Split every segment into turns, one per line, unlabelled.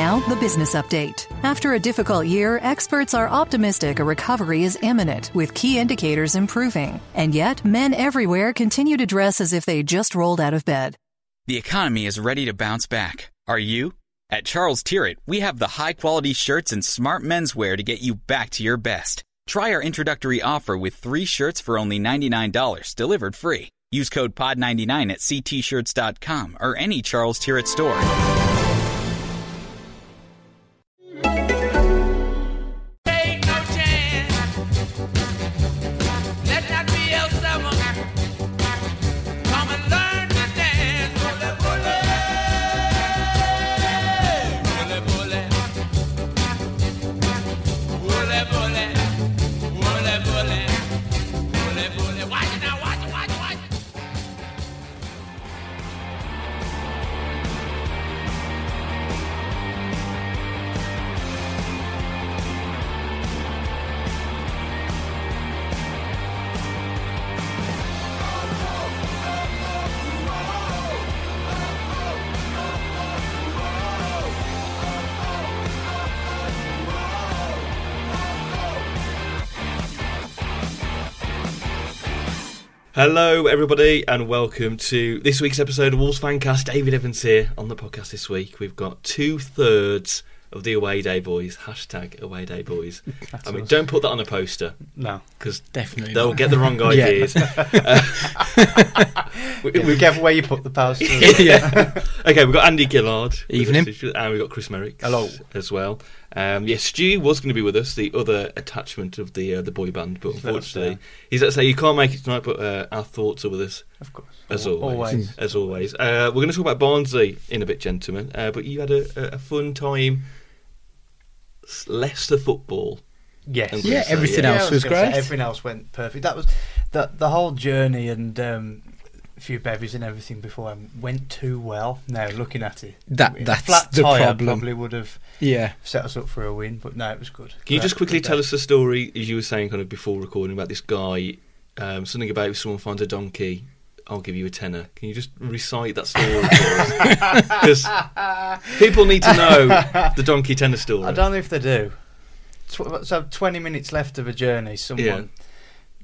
Now, the business update. After a difficult year, experts are optimistic a recovery is imminent, with key indicators improving. And yet, men everywhere continue to dress as if they just rolled out of bed.
The economy is ready to bounce back. Are you? At Charles Tyrwhitt, we have the high quality shirts and smart menswear to get you back to your best. Try our introductory offer with three shirts for only $99, delivered free. Use code POD99 at ctshirts.com or any Charles Tyrwhitt store.
Hello, everybody, and welcome to this week's episode of Wolves Fancast. David Evans here on the podcast this week. We've got two thirds of the Away Day Boys. Hashtag Away Day Boys. I mean, don't put that on a poster
No,
because
definitely.
they'll
not.
get the wrong ideas. we,
Be
we've
careful where you put the poster.
yeah. okay, we've got Andy Gillard. with
Evening.
and we've got Chris Merrick.
Hello.
as well. Um, yes, Stu was going to be with us, the other attachment of the uh, the boy band, but
let
unfortunately,
down.
he's at say you can't make it tonight. But uh, our thoughts are with us
of course.
as always.
Always.
As always, uh, we're going to talk about Barnsley in a bit, gentlemen. Uh, but you had a, a, a fun time. Leicester football.
Yes.
Yeah,
gonna say,
everything
yeah.
else
I
was
gonna say,
great.
Everything else went perfect. That was the the whole journey and um, a few bevies and everything before I went too well. Now looking at it,
That-
a
that's
flat
the
tyre
problem.
probably would have
Yeah.
set us up for a win. But no, it was good.
Can you just quickly tell
day.
us the story, as you were saying, kind of before recording, about this guy? Um, something about if someone finds a donkey, I'll give you a tenner. Can you just recite that story Because people need to know the donkey tenner story.
I don't know if they do. Tw- so twenty minutes left of a journey. Someone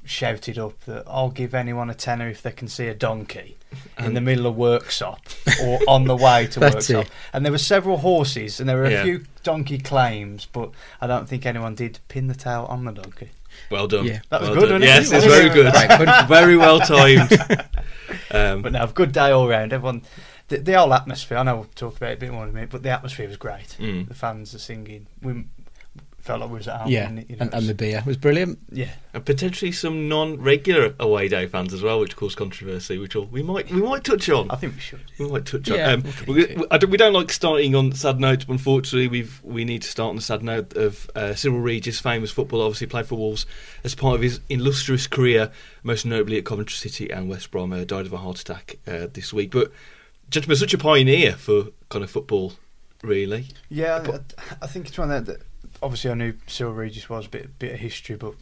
shouted up that I'll give anyone a tenner if they can see a donkey in the middle of workshop or on the way to
That's
workshop.
it.
And there were several horses, and there were a
Yeah.
few donkey claims, but I don't think anyone did pin the tail on the donkey.
Well done.
Yeah.
That was
Well
good,
done.
wasn't it?
Yes, it's very
good.
good.
Quite fun.
very well timed. Um,
But no, good day all round. Everyone, the, the whole atmosphere. I know we'll talk about it a bit more in a minute, but the atmosphere was great.
Mm.
The fans are singing. We felt like we was at home.
Yeah.
and, you know,
And, and the beer was brilliant.
yeah.
and potentially some non-regular away day fans as well, which caused controversy, which we'll- we might we might touch on.
I think we should.
We might touch
Yeah,
on. Um,
we'll
we, we, don't, we don't like starting on sad notes, but unfortunately, we've we need to start on the sad note of uh, Cyril Regis, famous footballer, obviously played for Wolves as part of his illustrious career, most notably at Coventry City and West Brom. Uh, died of a heart attack uh, this week, but gentleman, such a pioneer for kind of football, really.
Yeah, I, I think it's one that, that obviously I knew Cyril Regis was a bit bit of history, but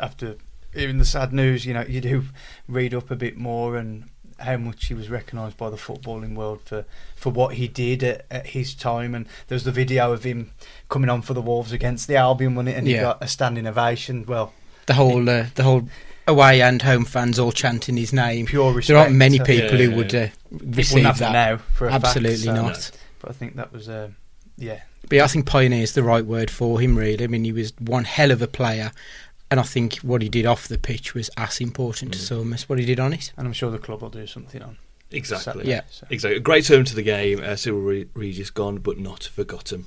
after hearing the sad news, you know, you do read up a bit more and how much he was recognised by the footballing world for, for what he did at, at his time. And there was the video of him coming on for the Wolves against the Albion, wasn't it? And he got a standing ovation. Well,
The whole uh, the whole away and home fans all chanting his name.
pure respect.
There aren't many
uh,
people
Yeah,
who would uh, receive that.
now for a fact,
Absolutely
so-
not.
But I think that was, uh, yeah,
But yeah, I think pioneer is the right word for him. Really, I mean, he was one hell of a player, and I think what he did off the pitch was as important to some as what he did on it.
and I'm sure the club will do something on.
Exactly.
Saturday,
Yeah.
so.
Exactly. A great turn to the game. Uh, Cyril Re- Regis gone, but not forgotten.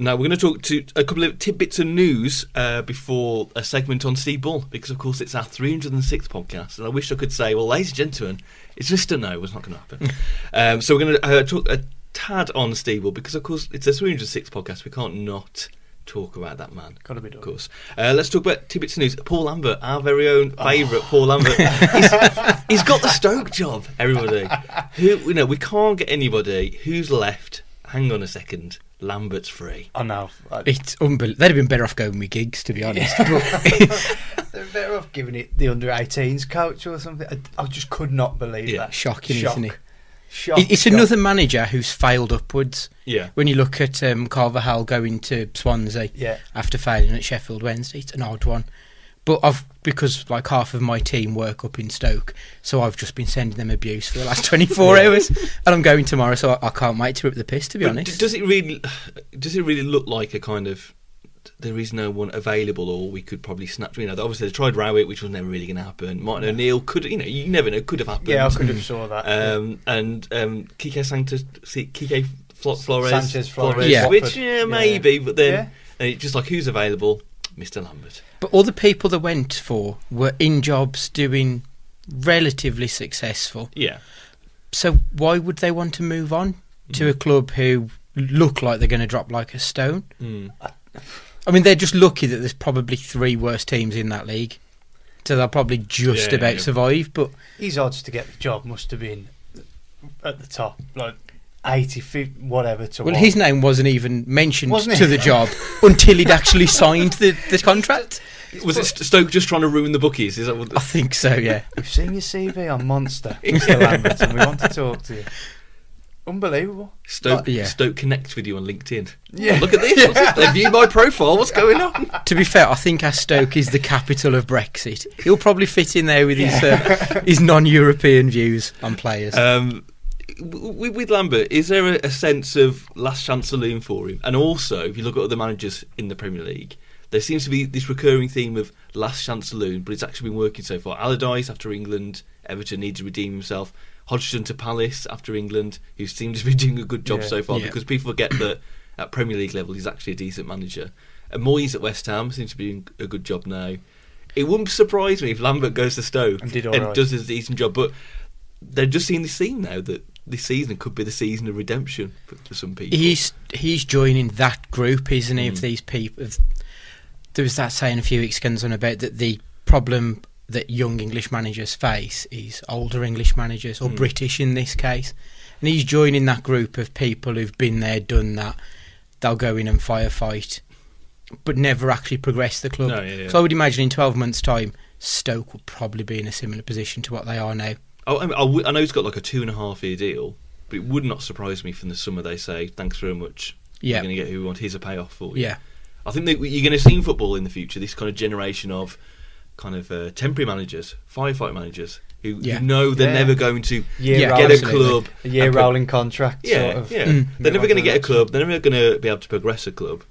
Now we're going to talk to a couple of tidbits of news uh, before a segment on Steve Bull, because of course it's our 306th podcast, and I wish I could say, well, ladies and gentlemen, it's just a no. It's not going to happen. um, so we're going to uh, talk, uh, tad on Steeble because, of course, it's a 306 podcast. We can't not talk about that man.
Gotta be done.
Of course. Uh, let's talk about tidbits of news. Paul Lambert, our very own
Oh.
favourite Paul Lambert. he's, he's got the Stoke job, everybody. Who, you know, we can't get anybody who's left. Hang on a second. Lambert's free.
I know. I,
It's unbelievable. They'd have been better off going with gigs, to be honest.
they're better off giving it the under 18s coach or something. I, I just could not believe
Yeah.
that.
Shocking,
Shock.
isn't it? It's another manager who's failed upwards.
Yeah.
When you look at um, Carvalhal going to Swansea
Yeah.
after failing at Sheffield Wednesday, it's an odd one. But I've because like half of my team work up in Stoke, so I've just been sending them abuse for the last 24 hours, and I'm going tomorrow, so I, I can't wait to rip the piss. To be
But
honest,
does it really? Does it really look like a kind of? There is no one available, or we could probably snatch. You know, obviously they tried Rowett, which was never really going to happen. Martin O'Neill could, you know, you never know, could have happened.
Yeah, I could have saw that.
Um, and um, Quique Sanchez, see, Quique Flo- Flores,
Sanchez Flores,
Yeah.
which
Watford.
yeah,
Yeah.
maybe, but then
Yeah.
and it's just like who's available, Mr. Lambert.
But all the people that went for were in jobs doing relatively successful.
Yeah,
So why would they want to move on to a club who look like they're going to drop like a stone?
Mm.
I mean, they're just lucky that there's probably three worst teams in that league. So they'll probably just
Yeah,
about
yeah.
survive. But
His odds to get the job must have been at the top, like 80, 50, whatever to
well,
one.
his name wasn't even mentioned
Wasn't
to
it?
the job until he'd actually signed the, the contract.
was it St- Stoke just trying to ruin the bookies? Is that what?
I think so. Yeah.
We've seen your CV on Monster, Mr. Lambert, and we want to talk to you. Unbelievable.
Stoke,
yeah.
Stoke connects with you on LinkedIn.
Yeah.
Oh, look at this. What's this? They view my profile. What's going on?
To be fair, I think our Stoke is the capital of Brexit. He'll probably fit in there with his uh, his non-European views on players.
Um, with, with Lambert, is there a, a sense of last chance saloon for him? And also, if you look at other managers in the Premier League, there seems to be this recurring theme of last chance saloon, but it's actually been working so far. Allardyce after England, Everton needs to redeem himself. Hodgson to Palace after England, who seems to be doing a good job
Yeah.
so far
Yeah.
because people forget that at Premier League level he's actually a decent manager. And Moyes at West Ham seems to be doing a good job now. It wouldn't surprise me if Lambert goes to Stoke
And did
and
right.
does a decent job, but they're just seeing the scene now that this season could be the season of redemption for, for some people.
He's he's joining that group, isn't he?
Mm.
Of these people. Of, there was that saying a few weeks ago on about that the problem that young English managers face is older English managers or
Mm.
British in this case, and he's joining that group of people who've been there, done that. They'll go in and firefight, but never actually progress the club.
No, yeah, yeah.
So I would imagine in twelve months' time, Stoke will probably be in a similar position to what they are now.
Oh, I, mean, I, w- I know he's got like a two and a half year deal, but it would not surprise me from the summer they say, thanks very much.
Yeah.
We're going to get who we want. Here's a payoff for you.
Yeah.
I think that you're going to see in football in the future this kind of generation of kind of uh, temporary managers, firefight managers who,
Yeah.
who know they're
Yeah.
never going to
Year
get a club.
A year
pro-
rolling contract.
Yeah,
sort of.
yeah.
Mm.
They're never going to get a club. They're never going to be able to progress a club.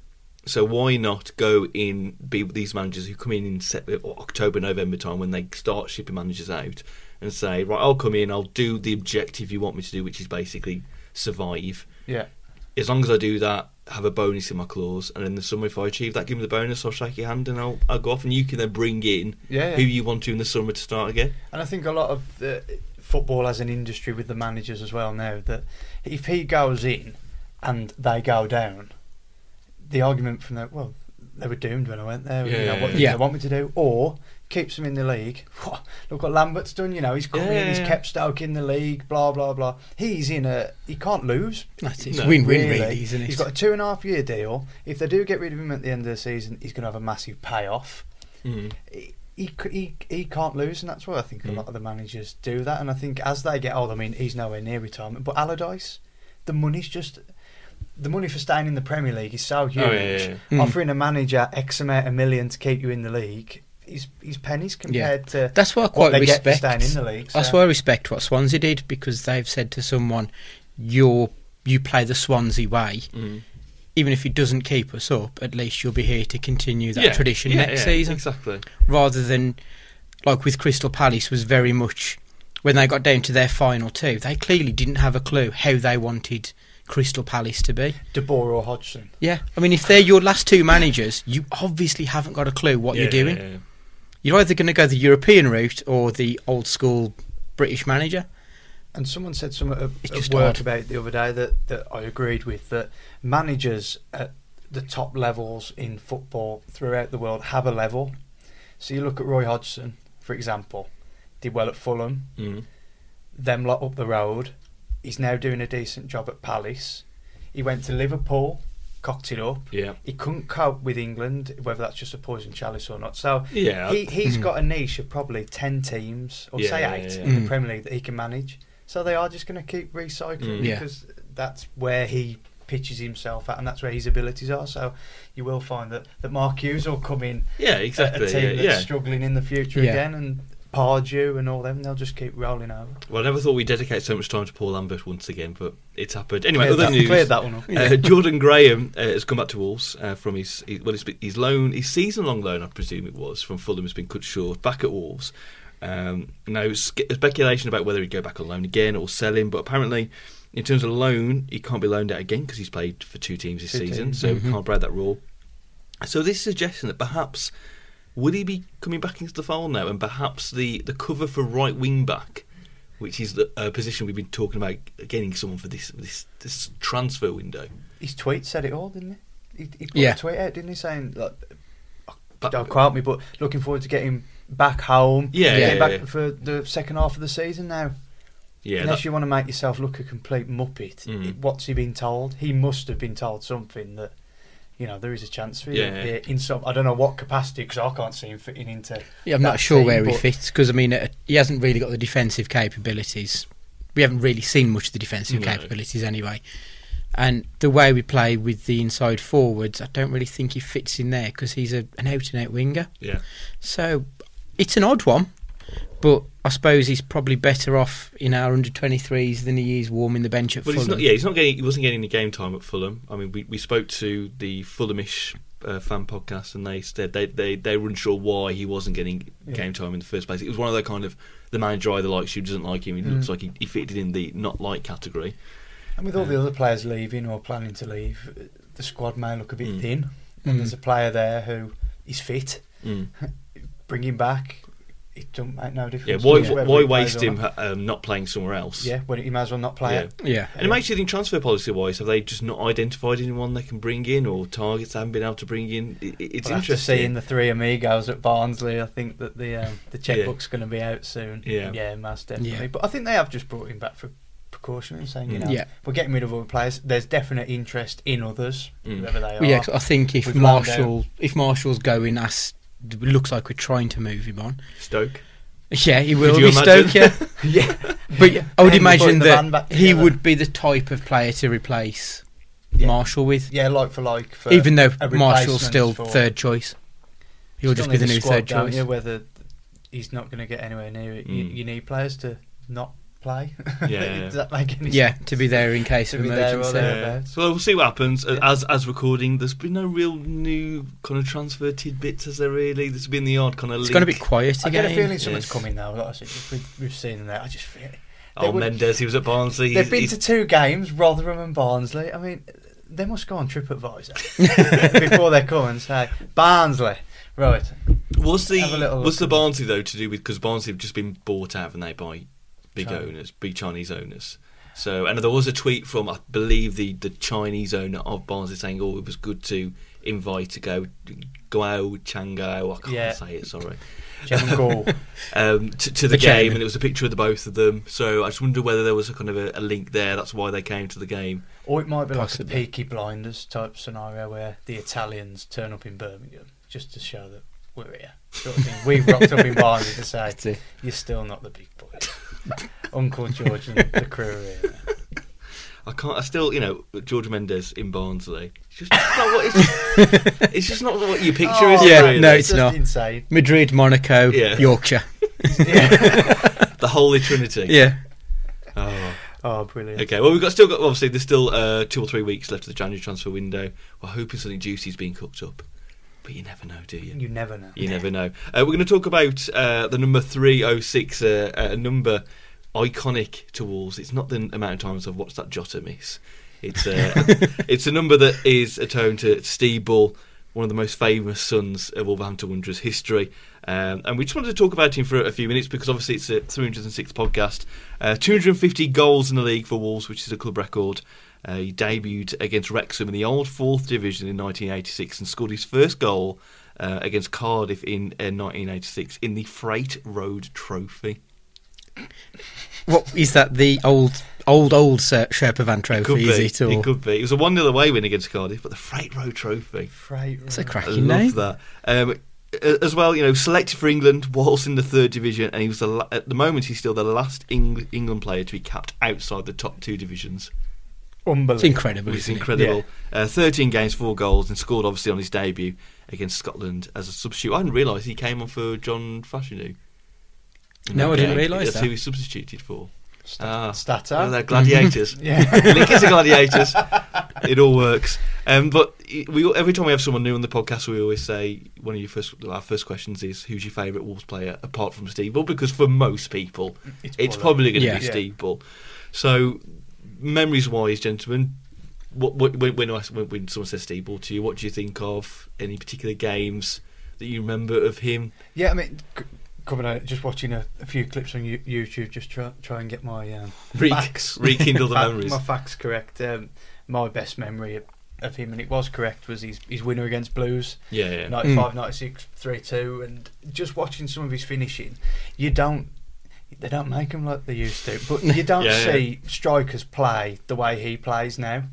So why not go in be with these managers who come in in October, November time when they start shipping managers out and say, right, I'll come in, I'll do the objective you want me to do, which is basically survive.
Yeah.
As long as I do that, have a bonus in my clause, and in the summer, if I achieve that, give me the bonus. I'll shake your hand and I'll I'll go off, and you can then bring in
Yeah, yeah.
who you want to in the summer to start again.
And I think a lot of the football as an industry with the managers as well now that if he goes in and they go down, the argument from that, well, they were doomed when I went there. you know,
Yeah.
what did
Yeah.
they want me to do? Or keeps them in the league. Look what Lambert's done. You know, he's come in, he's
Yeah.
kept Stoke in the league. Blah blah blah. He's in a. He can't lose.
That's it.
No.
win-win, really, isn't it?
He's got a two and a half year deal. If they do get rid of him at the end of the season, he's going to have a massive payoff.
Mm.
He, he, he, he can't lose, and that's why I think a
Mm.
lot of the managers do that. And I think as they get older, I mean, he's nowhere near retirement, but Allardyce, the money's just. The money for staying in the Premier League is so huge.
Oh, yeah, yeah,
yeah. Mm.
Offering a manager X amount of million to keep you in the league is is pennies compared to
That's why I quite
they get for
respect.
staying in the league.
That's why I respect what Swansea did because they've said to someone, "You're you play the Swansea way.
Mm.
Even if it doesn't keep us up, at least you'll be here to continue that
Yeah,
tradition
yeah,
next
yeah,
season."
Exactly.
Rather than like with Crystal Palace was very much when they got down to their final two, they clearly didn't have a clue how they wanted Crystal Palace to be.
De Boer or Hodgson.
Yeah, I mean, if they're your last two managers, you obviously haven't got a clue what
Yeah,
you're doing.
yeah, yeah.
You're either going to go the European route or the old school British manager.
And someone said something at,
It's
at work
odd.
about the other day that, that I agreed with that managers at the top levels in football throughout the world have a level. So you look at Roy Hodgson, for example, did well at Fulham,
Mm.
them lot up the road. He's now doing a decent job at Palace. He went to Liverpool, cocked it up.
Yeah.
He couldn't cope with England, whether that's just a poison chalice or not. So
Yeah.
he, he's got a niche of probably 10 teams, or
Yeah,
say
yeah,
eight,
yeah.
in the
Mm.
Premier League that he can manage. So they are just going to keep recycling
Mm.
Yeah.
because that's where he pitches himself at and that's where his abilities are. So you will find that, that Mark Hughes will come in
Yeah,
at
exactly.
a team
Yeah,
that's
yeah.
struggling in the future
Yeah.
again and Pardew and all them, they'll just keep rolling over.
Well, I never thought we'd dedicate so much time to Paul Lambert once again, but it's happened. Anyway,
Cleared
other
that,
news.
cleared that one up.
Uh, Jordan Graham uh, has come back to Wolves uh, from his, his well, his, his loan, his season-long loan, I presume it was, from Fulham has been cut short. Back at Wolves. Um, now, sc- speculation about whether he'd go back on loan again or sell him, but apparently, in terms of loan, he can't be loaned out again because he's played for two teams this
Two
season,
teams.
so
Mhm.
we can't break that rule. So this suggestion that perhaps would he be coming back into the fold now, and perhaps the, the cover for right wing back, which is the uh, position we've been talking about getting someone for this this this transfer window.
His tweet said it all, didn't he? He, he put
Yeah.
a tweet out, didn't he, saying, like,
But-
don't quote me, but looking forward to getting back home.
Yeah,
getting
yeah,
back
yeah.
for the second half of the season now.
Yeah,
Unless
that-
you want to make yourself look a complete muppet,
Mm.
what's he been told? He must have been told something that, you know, there is a chance for you
Yeah.
here in some. I don't know what capacity because I can't see him fitting into.
Yeah, I'm not sure
team,
where he fits because I mean uh, he hasn't really got the defensive capabilities. We haven't really seen much of the defensive
No.
capabilities anyway. And the way we play with the inside forwards, I don't really think he fits in there because he's a, an out and out winger.
yeah.
So it's an odd one, but I suppose he's probably better off in our under 23s than he is warming the bench at
But
Fulham.
he's not. Yeah, he's not getting. He wasn't getting any game time at Fulham. I mean, we, we spoke to the Fulhamish uh, fan podcast, and they said they they they were unsure why he wasn't getting
Yeah.
game time in the first place. It was one of the kind of the manager either likes you, doesn't like him. He
Mm.
looks like he, he fitted in the not like category.
And with all the other players leaving or planning to leave, uh, the squad may look a bit
Mm.
thin. And
Mm.
there's a player there who is fit.
Mm.
Bring him back. It don't make no difference.
Yeah, why
us whether
why waste him
not.
um, not playing somewhere else?
Yeah, when he might as well not play
Yeah.
it.
yeah.
And it makes you think transfer policy wise, have they just not identified anyone they can bring in or targets they haven't been able to bring in? It, it- it's
Well, after
interesting.
seeing the three amigos at Barnsley, I think that the um, the checkbook's going to be out soon.
Yeah.
yeah, most definitely.
Yeah.
But I think they have just brought him back for precaution and saying, you
Mm.
know,
Yeah.
we're getting rid of other players. There's definite interest in others,
Mm.
whoever they are.
Well, yeah, 'cause I think if
We've landed
Marshall, if Marshall's going, as it looks like we're trying to move him on.
Stoke.
Yeah, he will be
imagine?
Stoke. Yeah,
yeah,
but yeah, I would imagine
putting the band
that
back
he
together.
would be the type of player to replace
Yeah.
Marshall with,
yeah, like for like. For
even though
a
Marshall's
replacement
still
for-
third choice. He'll
Still
just be the
need a
new
squad,
third
don't
choice.
You, whether he's not going to get anywhere near it, you,
Mm.
you need players to not play.
Yeah, yeah.
Does that make any
Yeah,
sense?
to be there in case of
be
emergency.
Yeah. So we'll see what happens.
Yeah.
As as recording, there's been no real new kind of transfer tidbits, has there really? There's been the odd kind of.
It's
link.
gone a bit quiet
I
again.
get a feeling someone's
Yes.
coming now. Like I said, we've, we've seen that. I just feel it.
Oh,
They would-
Mendes, he was at Barnsley.
They've
he's-
been
he's-
to two games, Rotherham and Barnsley. I mean, they must go on TripAdvisor before they come and say Barnsley. Right.
Was the
Have a little
was
look
the
at it.
Barnsley though to do with because Barnsley have just been bought out and they by big
China.
owners, big Chinese owners. So and there was a tweet from I believe the the Chinese owner of Barnsley saying, "Oh, it was good to invite to go Guao Changao. I can't
Yeah.
say it. Sorry." Um, to, to the,
The
game,
chairman.
and it was a picture of the both of them. So I just wonder whether there was a kind of a, a link there. That's why they came to the game.
or it might be
Possibly.
like a Peaky Blinders type scenario where the Italians turn up in Birmingham just to show that we're here. Sort of thing. We've rocked up in Barnsley to say you're still not the big boys. Uncle George and the crew here.
I can't. I still, you know, George Mendes in Barnsley. It's just not what. It's it's just not what you picture,
Oh,
is?
Yeah,
really?
no, it's
just
not.
insane.
Madrid, Monaco,
Yeah.
Yorkshire.
the Holy Trinity.
Yeah.
Oh.
Oh, brilliant.
Okay. Well, we've got still got obviously there's still uh, two or three weeks left of the January transfer window. We're hoping something juicy's being cooked up, but you never know, do you?
You never know.
You never know. Uh, we're going to talk about uh, the number 306, uh, a number iconic to Wolves. It's not the amount of times I've watched that Jota miss. It's uh, it's a number that is attuned to Steve Bull one of the most famous sons of Wolverhampton Wanderers history. Um, and we just wanted to talk about him for a few minutes because obviously it's a 306th podcast. Uh, 250 goals in the league for Wolves, which is a club record. Uh, he debuted against Wrexham in the old fourth division in 1986 and scored his first goal uh, against Cardiff in uh, 1986 in the Freight Rover Trophy.
What is that? The old, old, old Sir Sherpa Van Trophy?
Could
is it? Or
It could be. It was a 1 0 away win against Cardiff, but the Freight Rover Trophy.
Freight
it's a
Road.
I
cracking
love
name.
that. Um, as well, you know, selected for England whilst in the third division, and he was the, at the moment he's still the last Eng- England player to be capped outside the top two divisions.
Unbelievable.
It's incredible.
Which is
isn't it?
incredible. Uh, 13 games, four goals, and scored obviously on his debut against Scotland as a substitute. I didn't realise he came on for John Fashanu.
No, I didn't
Okay,
realise
That's
that.
who he substituted for. Ah,
Stats
oh, they're gladiators.
Yeah.
Link is to gladiators. it all works. Um, but we every time we have someone new on the podcast, we always say one of your first our first questions is who's your favourite Wolves player apart from Steve Bull? Because for most people,
It's
it's, probably going to
Yeah.
be
Yeah.
Steve Bull. So, memories wise, gentlemen, what, what, when, when, when, when someone says Steve Bull to you, what do you think of any particular games that you remember of him?
Yeah, I mean, coming out, just watching a, a few clips on you- YouTube, just try, try and get my um,
Re-
facts,
rekindle the
fact-
memories.
My facts correct. Um, my best memory of, of him, and it was correct, was his, his winner against Blues,
Yeah, yeah.
95, 96, 3 2. And just watching some of his finishing, you don't. They don't make him like they used to, but you don't
Yeah, yeah.
see strikers play the way he plays now.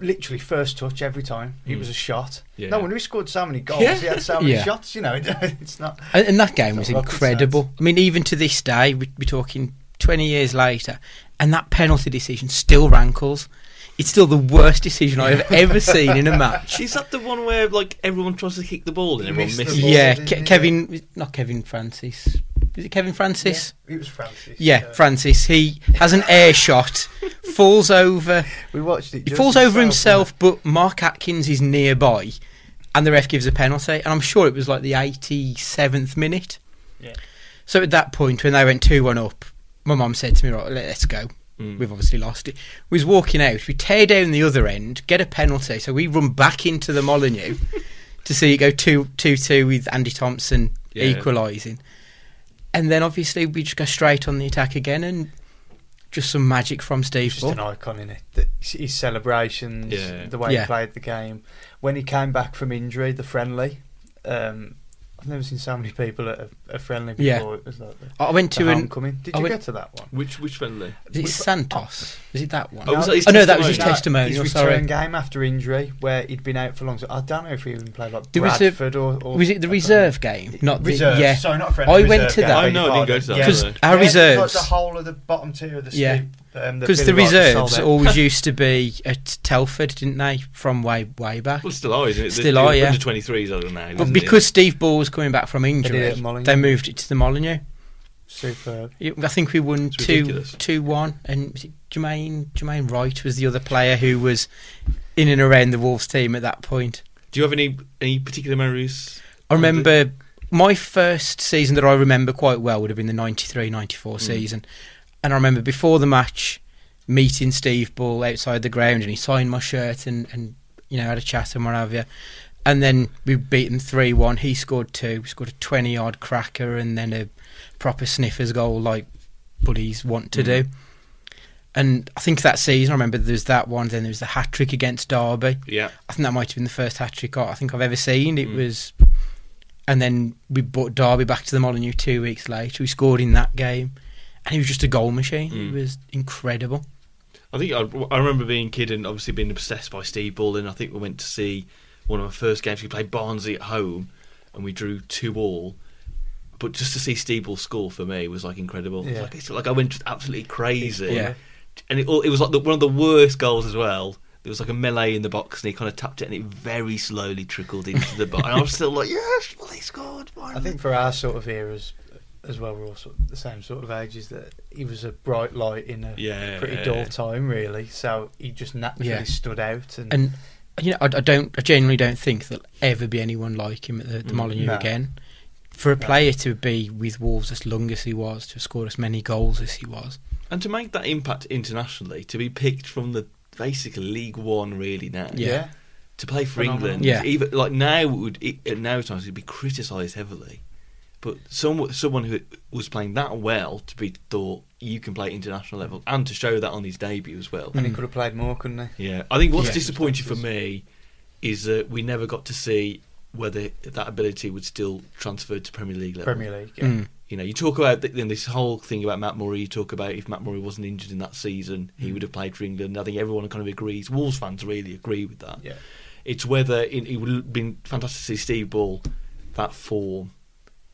Literally first touch every time. It
Mm.
was a shot.
Yeah.
No wonder he scored so many goals.
Yeah.
He had so many
Yeah.
shots. You know, it's not.
And, and that game was
Not rocket
incredible. I mean, even to this day, we, we're talking 20 years later, and that penalty decision still rankles. It's still the worst decision I've ever seen in a match.
Is that the one where like everyone tries to kick the ball and
He
everyone misses?
ball.
Yeah, Ke- Kevin, not Kevin Francis. Is it Kevin Francis?
Yeah, it was Francis.
Yeah,
Uh,
Francis. He has an air shot, falls over.
We watched it.
He falls over
himself,
himself, but Mark Atkins is nearby, and the ref gives a penalty. And I'm sure it was like the 87th minute.
Yeah.
So at that point, when they went 2 1 up, my mum said to me, Right, let's go.
Mm.
We've obviously lost it. We was walking out. We tear down the other end, get a wasn't So we run back into the Molineux to see it go 2 2 2 with Andy Thompson
Yeah.
equalising. And then obviously we just go straight on the attack again and just some magic from Steve
Just
Bull.
an icon in it. The- His celebrations,
Yeah.
the way
Yeah.
he played the game. When he came back from injury, the friendly. Um, I've never seen so many people at a, a friendly before. It was like the,
I went
the
to an.
homecoming. Did
I
you
went-
get to that one?
Which which friendly?
Is it Santos? Is it that one?
Oh, was that his
Oh, no, that was his
testimonial?
testimonial.
His oh,
Sorry.
return game after injury, where he'd been out for long. I don't know if he even played like
There was a-
Bradford or, or
Was it the reserve game? Not the
reserve?
yeah.
Sorry, not a friendly.
I went
reserve
to
game,
that.
beg
Oh, no, I didn't go to that.
Yeah.
Because
Yeah.
our
Yeah, it's
reserves,
like the whole of the bottom tier of the
Yeah.
Steep. Um, that
because the
Billy Wright just sold
reserves
out.
always used to be at Telford, didn't they? From way way back.
Well, still are, isn't it?
Still
the,
are, yeah.
Under 23s are now.
But
isn't
because Steve Bull was coming back from injury,
it at Molineux.
they moved it to the Molineux.
Superb.
I think we won
It's
two
ridiculous.
two one, and was it Jermaine Jermaine Wright was the other player who was in and around the Wolves team at that point.
Do you have any any particular memories?
I remember my first season that I remember quite well would have been the 93 94
Mm.
season. And I remember before the match meeting Steve Bull outside the ground and he signed my shirt and, and you know, had a chat and what have you. And then we beat them 3 1. He scored two. We scored a 20 yard cracker and then a proper sniffers goal like buddies want to
Mm.
do. And I think that season, I remember there was that one, then there was the hat trick against Derby.
Yeah.
I think that might have been the first hat trick I I think I've ever seen. It
Mm.
was, and then we brought Derby back to the Molineux two weeks later. We scored in that game, and he was just a goal machine.
Mm.
It was incredible.
I think I, I remember being a kid and obviously being obsessed by Steve Bull. And I think we went to see one of our first games. We played Barnsley at home, and we drew two all. But just to see Steve Bull score for me was like incredible.
Yeah.
Like, it's like I went absolutely crazy.
Yeah.
and it, it was like the, one of the worst goals as well. There was like a melee in the box, and he kind of tapped it, and it very slowly trickled into the box. And I was still like, "Yes, well, he scored!"
I think for our sort of eras as well, we're all sort of the same sort of ages that he was a bright light in a
Yeah,
pretty
yeah,
dull
yeah.
time, really. So he just naturally
Yeah.
stood out. And,
And you know, I, I don't, I genuinely don't think there'll ever be anyone like him at the, the
Mm.
Molineux
No.
again. For a
No.
player to be with Wolves as long as he was, to score as many goals as he was,
and to make that impact internationally, to be picked from the basically League One, really now.
yeah.
to play for
Phenomenal.
England.
Yeah.
Even like now it would it, at now times it'd be criticised heavily, but someone someone who was playing that well to be thought you can play at international level and to show that on his debut as well.
And he could have played more, couldn't he?
Yeah, I think what's
Yeah.
disappointing for me is that we never got to see whether that ability would still transfer to Premier League level.
Premier League. Yeah.
Mm.
You know, you talk about th- then this whole thing about Matt Murray. You talk about if Matt Murray wasn't injured in that season, he would have played for England. I think everyone kind of agrees. Wolves fans really agree with that.
Yeah.
It's whether it, it would have been fantastic to see Steve Bull that form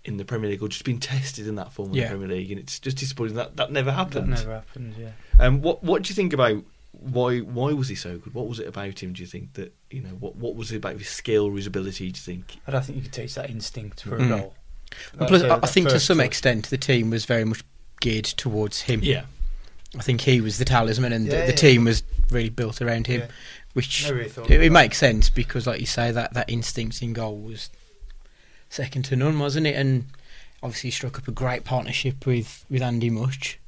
in the Premier League or just been tested in that form in
Yeah.
the Premier League, and it's just disappointing that that never
That
happened.
never happened. Yeah.
Um, what what do you think about why why was he so good? What was it about him? Do you think that you know what what was it about his skill or his ability? Do you think?
I don't think you could teach that instinct for a
Mm.
goal.
And plus,
That's, uh,
I I think to some
touch.
extent the team was very much geared towards him.
Yeah,
I think he was the talisman, and
Yeah,
the,
yeah.
team was really built around him,
Yeah.
which
really
it, it makes sense because, like you say, that that instinct in goal was second to none, wasn't it? And obviously, struck up a great partnership with with Andy Mutch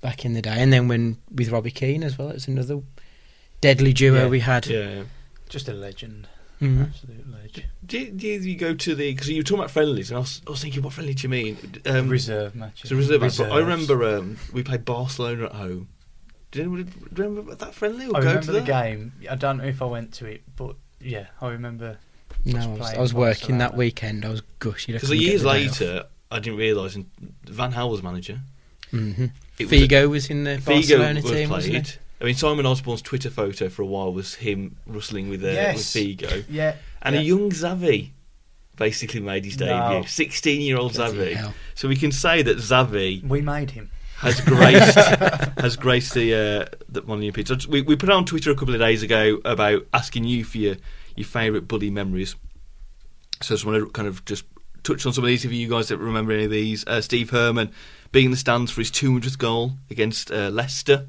back in the day, and then when with Robbie Keane as well, it was another deadly duo
Yeah.
we had.
yeah.
Just a legend.
Mhm.
Absolute legend.
Did, did you go to the because you were talking about friendlies and I was, I was thinking what friendly do you mean? Um,
reserve matches.
So reserve. match, But I remember um, we played Barcelona at home. Did anyone remember that friendly or
I
go
remember
to
the
that?
game. I don't know if I went to it, but yeah, I remember.
No, I was, I was working that weekend. I was gushy.
Because years later, I didn't realise, Van Gaal was manager.
hmm
It was-
Figo was in the Barcelona
Figo was
team, wasn't
played.
he?
I mean, Simon Osborne's Twitter photo for a while was him rustling with uh,
Yes.
with Figo,
Yeah.
and
yeah.
a young Xavi basically made his debut. Sixteen-year-old
Bloody
Xavi.
hell.
So we can say that Xavi
We made him.
Has graced has graced the uh, the Monument Pizza. We we put it on Twitter a couple of days ago about asking you for your your favourite bully memories. So I just want to kind of just touch on some of these if you guys don't remember any of these. Uh, Steve Herman being in the stands for his 200th goal against uh, Leicester.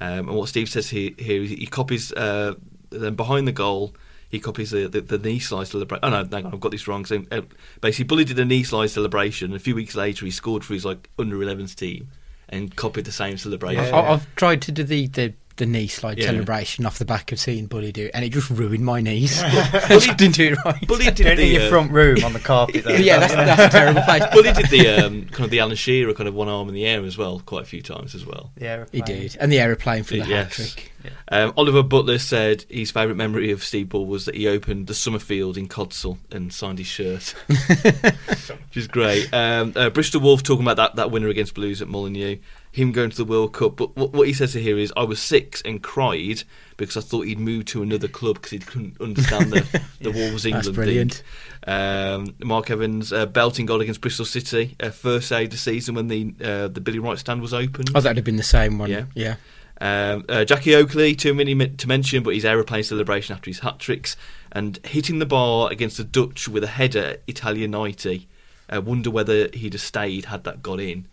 Um, and what Steve says here, here is he copies uh, then behind the goal. He copies the, the, the knee slide celebration. Oh no, hang on, I've got this wrong. So, uh, basically, Bully did a knee slide celebration. and A few weeks later, he scored for his like under 11s team and copied the same celebration.
Yeah.
I, I've tried to do the, the, the knee slide
Yeah.
celebration off the back of seeing Bully do it, and it just ruined my knees. I just didn't do it right.
Bully
Do
did
it in your
uh,
front room on the carpet. Though.
yeah, that's, that's a terrible place.
Bully did the um, kind of the Alan Shearer kind of one arm in the air as well, quite a few times as well.
Yeah,
He did, and the aeroplane for the
Yes.
hat trick.
Um, Oliver Butler said his favourite memory of Steve Bull was that he opened the Somerfield in Codsall and signed his shirt, which is great. Um, uh, Bristol Wolf talking about that, that winner against Blues at Molineux, him going to the World Cup. But what, what he says to here is, I was six and cried because I thought he'd moved to another club because he couldn't understand the, the Wolves England thing.
brilliant.
Um, Mark Evans uh, belting goal against Bristol City, uh, first aid of the season when the uh, the Billy Wright stand was opened.
Oh, that'd have been the same one.
Yeah.
Yeah.
Um, uh, Jackie Oakley, too many mi- to mention, but his aeroplane celebration after his hat tricks and hitting the bar against the Dutch with a header Italia 90. I wonder whether he'd have stayed had that got in.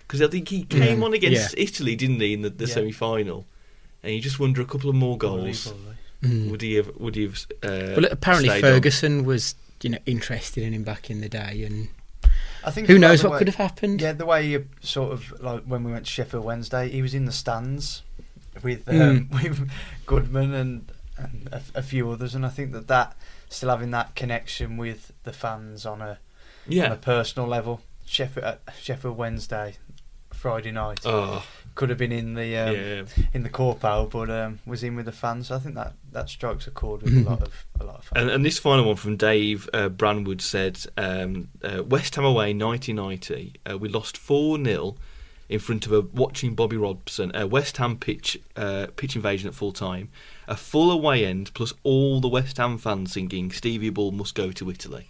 Because I think he came
Mm,
on against Italy, didn't he, in the, the
Yeah.
semi final? And you just wonder a couple of more goals.
Unbelievable.
Mm.
Would he have? Would he have? Uh,
Well, apparently
stayed on?
Ferguson was, you know, interested in him back in the day, and
I think
who knows what
way-
could have happened.
Yeah, the way you sort of like when we went to Sheffield Wednesday, he was in the stands with um,
Mm.
with Goodman and, and a, a few others, and I think that that still having that connection with the fans on a on
Yeah.
a personal level. Sheffield uh, Sheffield Wednesday, Friday night
Oh,
could have been in the um,
yeah.
in the Corpo, but um, was in with the fans. So I think that that strikes a chord with a lot of a lot of fans.
And, and this final one from Dave uh, Branwood said um, uh, West Ham away 1990. Uh, we lost 4 0 in front of a watching Bobby Robson, a West Ham pitch uh, pitch invasion at full time, a full away end, plus all the West Ham fans singing Stevie Bull must go to Italy.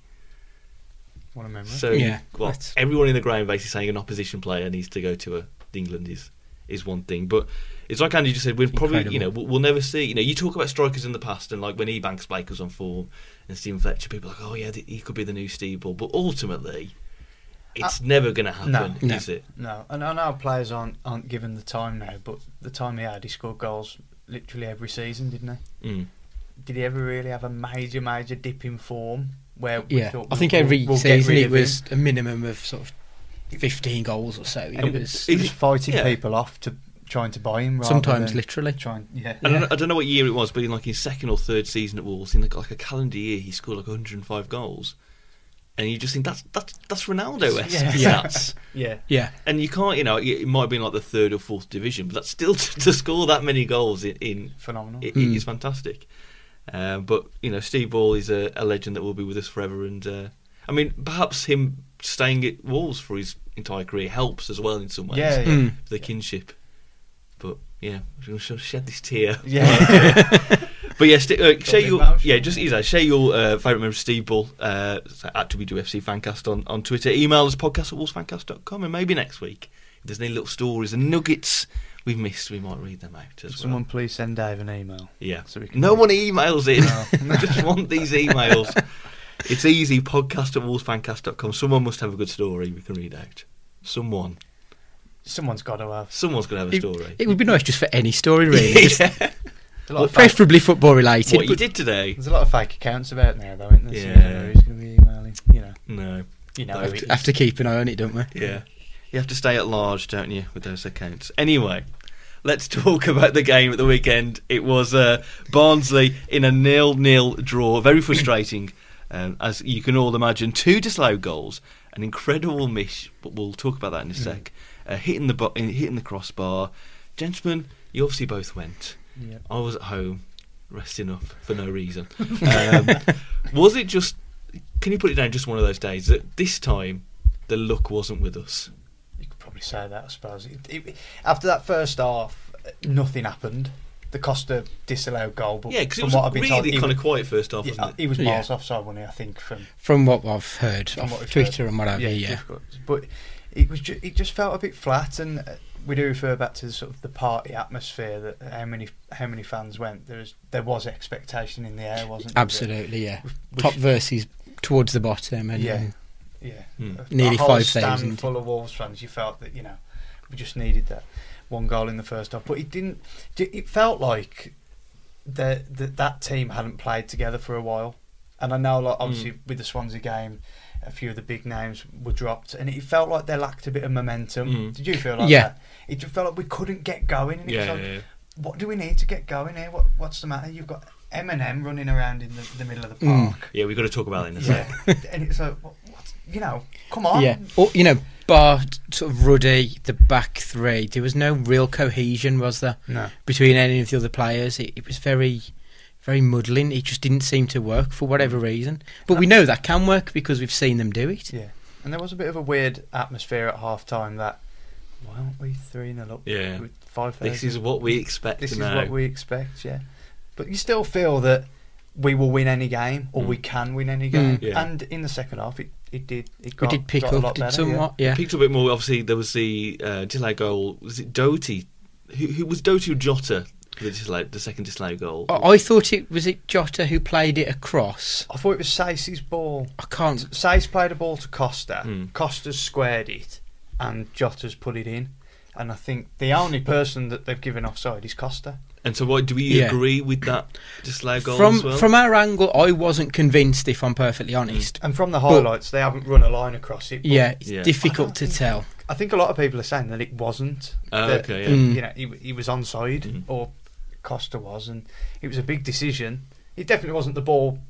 what a memory.
So,
Yeah,
well, everyone in the ground basically saying an opposition player needs to go to a, England is is one thing, but it's like Andy just said. We'll probably, you know, we'll, we'll never see. You know, you talk about strikers in the past, and like when Ebanks Blake was on form, and Steven Fletcher, people are like, oh yeah, he could be the new Steve Bull, but ultimately, it's never going to happen,
no.
No.
is it?
No, and I know players aren't aren't given the time now, but the time he had, he scored goals literally every season, didn't he?
Mm.
Did he ever really have a major, major dip in form where we
Yeah,
thought
I think
we'll-
every
we'll
season it
of him?
was a minimum of sort of fifteen goals or so. It
he
was
he was fighting
yeah.
people off to trying to buy him.
Sometimes
than
literally.
Trying, yeah.
I don't, know, I don't know what year it was, but in like his second or third season at Wolves, in like, like a calendar year, he scored like 105 goals, and you just think that's that's that's Ronaldo
Yeah.
Yeah.
stats.
yeah.
Yeah.
And you can't, you know, it it might have been like the third or fourth division, but that's still to, to score that many goals in, in
Phenomenal.
it,
Mm.
it is fantastic. Uh, but you know, Steve Bull is a, a legend that will be with us forever, and uh, I mean, perhaps him staying at Wolves for his entire career helps as well in some ways.
Yeah, yeah.
Mm.
the kinship. But yeah, I'm going to shed this tear.
Yeah.
But yeah, st- uh, share your
emotional.
yeah, just you know, share your uh, favourite member of Steve Bull uh, at WWFC Fancast on, on Twitter. Email us podcast at wolvesfancast.com and maybe next week if there's any little stories and nuggets we've missed, we might read them out as
Someone
well.
please send Dave an email.
Yeah,
so we can
no
read-
one emails in.
No.
I just want these emails. it's easy. Podcast at wolvesfancast.com. Someone must have a good story we can read out. Someone,
Someone's got to have.
someone's going to have a story.
it would be nice just for any story, really. Just
yeah.
There's a lot of
preferably football related.
What you did today?
there's a lot of fake accounts about now, though, isn't there?
Yeah.
you know, who's going to be emailing? You know,
No.
you know.
No, have to-
have to keep an eye on it, don't we?
Yeah. You have to stay at large, don't you, with those accounts? Anyway, let's talk about the game at the weekend. It was uh, Barnsley in a nil-nil draw. Very frustrating, um, as you can all imagine. Two disallowed goals, an incredible miss, but we'll talk about that in a sec. Uh, hitting the bo- hitting the crossbar. Gentlemen, you obviously both went.
Yeah.
I was at home, resting up for no reason. Um, was it just? Can you put it down? Just one of those days that this time the luck wasn't with us.
You could probably say that, I suppose. It, it, after that first half, uh, nothing happened. The Costa disallowed goal, but
Yeah, because it
from
was
what I've been
really
told, he
kind
was-
of quiet first half,
yeah,
wasn't it?
he was
Yeah.
miles offside, wasn't he? I think from
From what I've heard
from
off
what we've
Twitter
heard.
and whatever, yeah.
difficult. But it was ju- it just felt a bit flat, and uh, we do refer back to the sort of the party atmosphere that how many how many fans went. There was there was expectation in the air, wasn't there?
Absolutely, yeah.
We
Top
should-
versus towards the bottom, and
Yeah.
um,
Yeah,
Hmm.
Nearly
a whole
5,000.
full of Wolves fans. You felt that you know we just needed that one goal in the first half, but it didn't. It felt like that that that team hadn't played together for a while, and I know like obviously with the Swansea game. A few of the big names were dropped, and it felt like they lacked a bit of momentum.
Mm.
Did you feel like
Yeah.
that? It just felt like we couldn't get going. And it was
Yeah,
like,
yeah, yeah.
What do we need to get going here? What, what's the matter? You've got Eminem running around in the, the middle of the
Mm.
park.
Yeah, we've got to talk about it in a
Yeah,
sec.
and it's like, what, what, you know, come on.
yeah. Or, you know, bar sort of Ruddy, the back three. There was no real cohesion, was there,
No.
between any of the other players? It, it was very, very muddling. It just didn't seem to work for whatever reason. But we know that can work because we've seen them do it.
Yeah. And there was a bit of a weird atmosphere at half time that, why aren't we 3 0 up?
Yeah.
With 5,000?
This is what we expect
This is what we expect, yeah. But you still feel that we will win any game or
Mm.
we can win any game.
Yeah.
And in the second half, it, it did. It
We
got,
did pick
got a
up
lot
did
better,
somewhat, yeah.
Picked up a bit more. Obviously, there was the uh, disallowed goal. Was it Doherty? Who, who was Doherty or Jota? The, disallowed, the second disallowed goal.
I, I thought it was it Jota who played it across.
I thought it was Sace's ball.
I can't.
Sace played a ball to Costa.
Mm.
Costa's squared it, and Jota's put it in. And I think the only person that they've given offside is Costa.
And so, what do we
Yeah.
agree with that disallowed goal
From
as well?
from our angle, I wasn't convinced. If I'm perfectly honest,
And from the highlights, they haven't run a line across it. but
yeah, it's
Yeah.
difficult to
don't
tell.
I think a lot of people are saying that it wasn't.
Oh,
that,
okay,
yeah. Mm.
You know, he, he was onside,
Mm.
or Costa was, and it was a big decision. It definitely wasn't the ball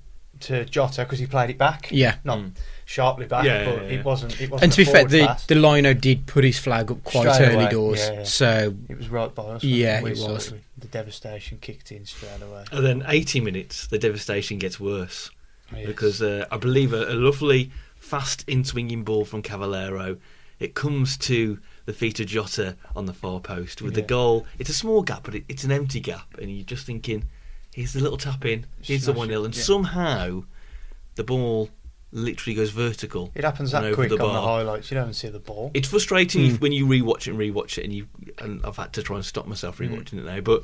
to Jota because he played it back.
Yeah.
Not
Mm.
sharply back,
Yeah,
but
yeah, yeah.
it wasn't. It wasn't
And to
a
be fair, the
pass.
the lino did put his flag up quite
Straight
early
away,
doors,
yeah, yeah.
so
It was right by us.
Yeah, it
We
was.
saw it. The devastation kicked in straight away.
And then 80 minutes, the devastation gets worse.
Yes.
because uh, I believe a, a lovely fast in swinging ball from Cavaleiro. It comes to the feet of Jota on the far post with the goal. It's a small gap, but it, it's an empty gap, and you're just thinking, here's the little tap in, here's the one
it,
0 and
yeah.
somehow the ball literally goes vertical.
it happens that quick
the
on the highlights. You don't see the ball.
It's frustrating
Hmm.
if, when you rewatch it and rewatch it, and you and I've had to try and stop myself
Hmm.
rewatching it now. But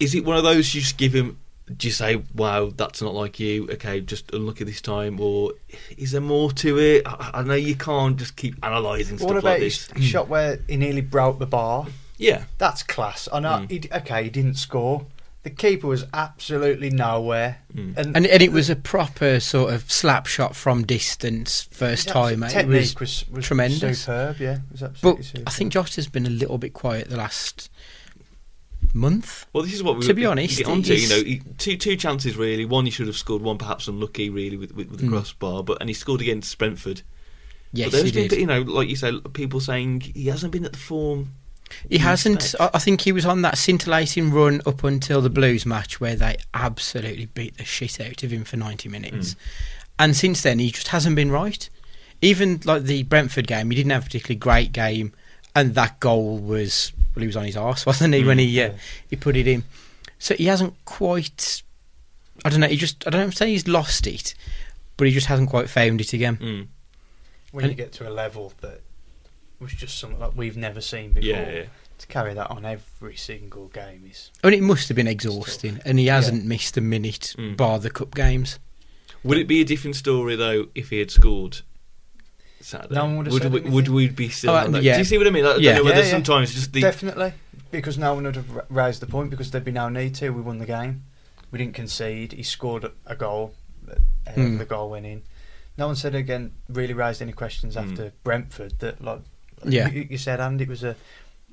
is it one of those you just give him? Do you say, "Wow, that's not like you"? Okay, just unlucky this time, or is there more to it? I, I know you can't just keep analysing stuff
what about
like
his
this.
shot where he nearly broke the bar?
Yeah,
That's class. I know.
Mm.
He, okay, he didn't score, The keeper was absolutely nowhere,
Mm.
and,
And, and it was a proper sort of slap shot from distance first
his
time. eh? It
Technique
was,
was, was
tremendous.
superb. Yeah, it was
but
superb.
I think Josh has been a little bit quiet the last month.
Well, this is what we
To
were-
be honest,
get onto. You know, two two chances really. One he should have scored. One perhaps unlucky really with with, with the
Mm.
crossbar. But and he scored against Brentford.
Yes,
but there's
he
been,
did.
you know, like you say, people saying he hasn't been at the form.
He hasn't.
expect.
I I think he was on that scintillating run up until the Blues match where they absolutely beat the shit out of him for 90 minutes.
Mm.
And since then, he just hasn't been right. Even like the Brentford game, he didn't have a particularly great game, and that goal was well, he was on his arse, wasn't he, when he uh,
yeah.
he put it in. So he hasn't quite. I don't know. He just. I don't say he's lost it, but he just hasn't quite found it again.
Mm.
when
and-
you get to a level that was just something like we've never seen before,
Yeah, yeah.
to carry that on every single game is
I mean, it must have been exhausting, and he hasn't missed a minute,
Mm.
bar the cup games.
Would it be a different story though if he had scored? Saturday?
No one would have
would
said
we, would we be still?
Oh,
on that?
yeah.
Do you see what I mean? Like, I
Yeah.
don't know whether
Yeah, yeah.
sometimes just the
definitely because no one would have ra- raised the point because there'd be no need to. We won the game. We didn't concede. He scored a- a goal. uh,
Hmm.
The goal went in. No one said again. Really raised any questions
Hmm.
after Brentford that like
Yeah.
you, you said, and it was a.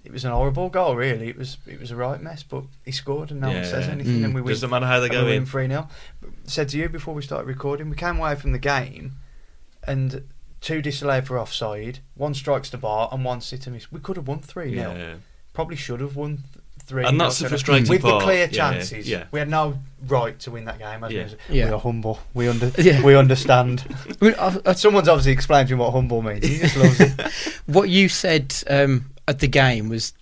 It was an horrible goal, really. It was it was a right mess, but he scored and no one
Yeah.
says anything,
Mm.
and we win.
doesn't matter how they go in.
win three 0 Said to you before we started recording, we came away from the game, and two disallowed for offside, one strikes the bar, and one sit and miss. We could have won three 0
Yeah.
Probably should have won th- three.
And that's the
0.
frustrating
with
part.
the clear
Yeah, yeah,
chances.
yeah.
We had no right to win that game. as
Yeah.
we-
Yeah.
We are humble. We under
Yeah.
we understand.
I mean, I, I,
Someone's obviously explained to him what humble means. He just loves it.
what you said um, at the game was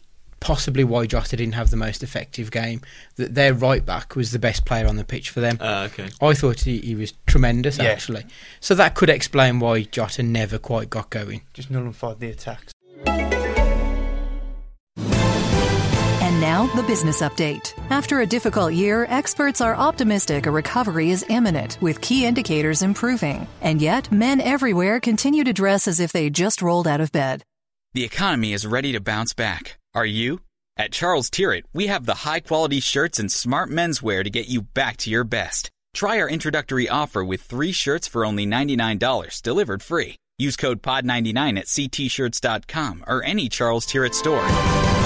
possibly why Jota didn't have the most effective game. That their right back was the best player on the pitch for them.
Ah, okay.
I thought he, he was tremendous
Yeah.
actually. So that could explain why Jota never quite got going.
Just nullified the attacks.
Now, the business update. After a difficult year, experts are optimistic a recovery is imminent, with key indicators improving. And yet, men everywhere continue to dress as if they just rolled out of bed.
The economy is ready to bounce back. Are you? At Charles Tyrwhitt, we have the high quality shirts and smart menswear to get you back to your best. Try our introductory offer with three shirts for only $99, delivered free. Use code POD99 at ctshirts.com or any Charles Tyrwhitt store.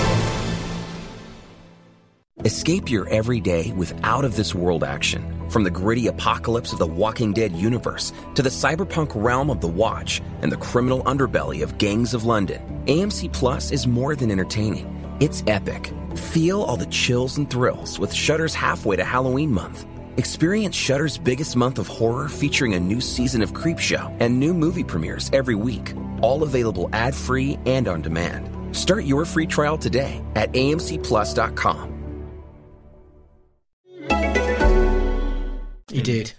Escape your everyday with out of this world action. From the gritty apocalypse of the Walking Dead universe to the cyberpunk realm of The Watch and the criminal underbelly of Gangs of London, AMC Plus is more than entertaining. It's epic. Feel all the chills and thrills with Shudder's halfway to Halloween month. Experience Shudder's biggest month of horror featuring a new season of Creepshow and new movie premieres every week, all available ad-free and on demand. Start your free trial today at amcplus.com.
He did.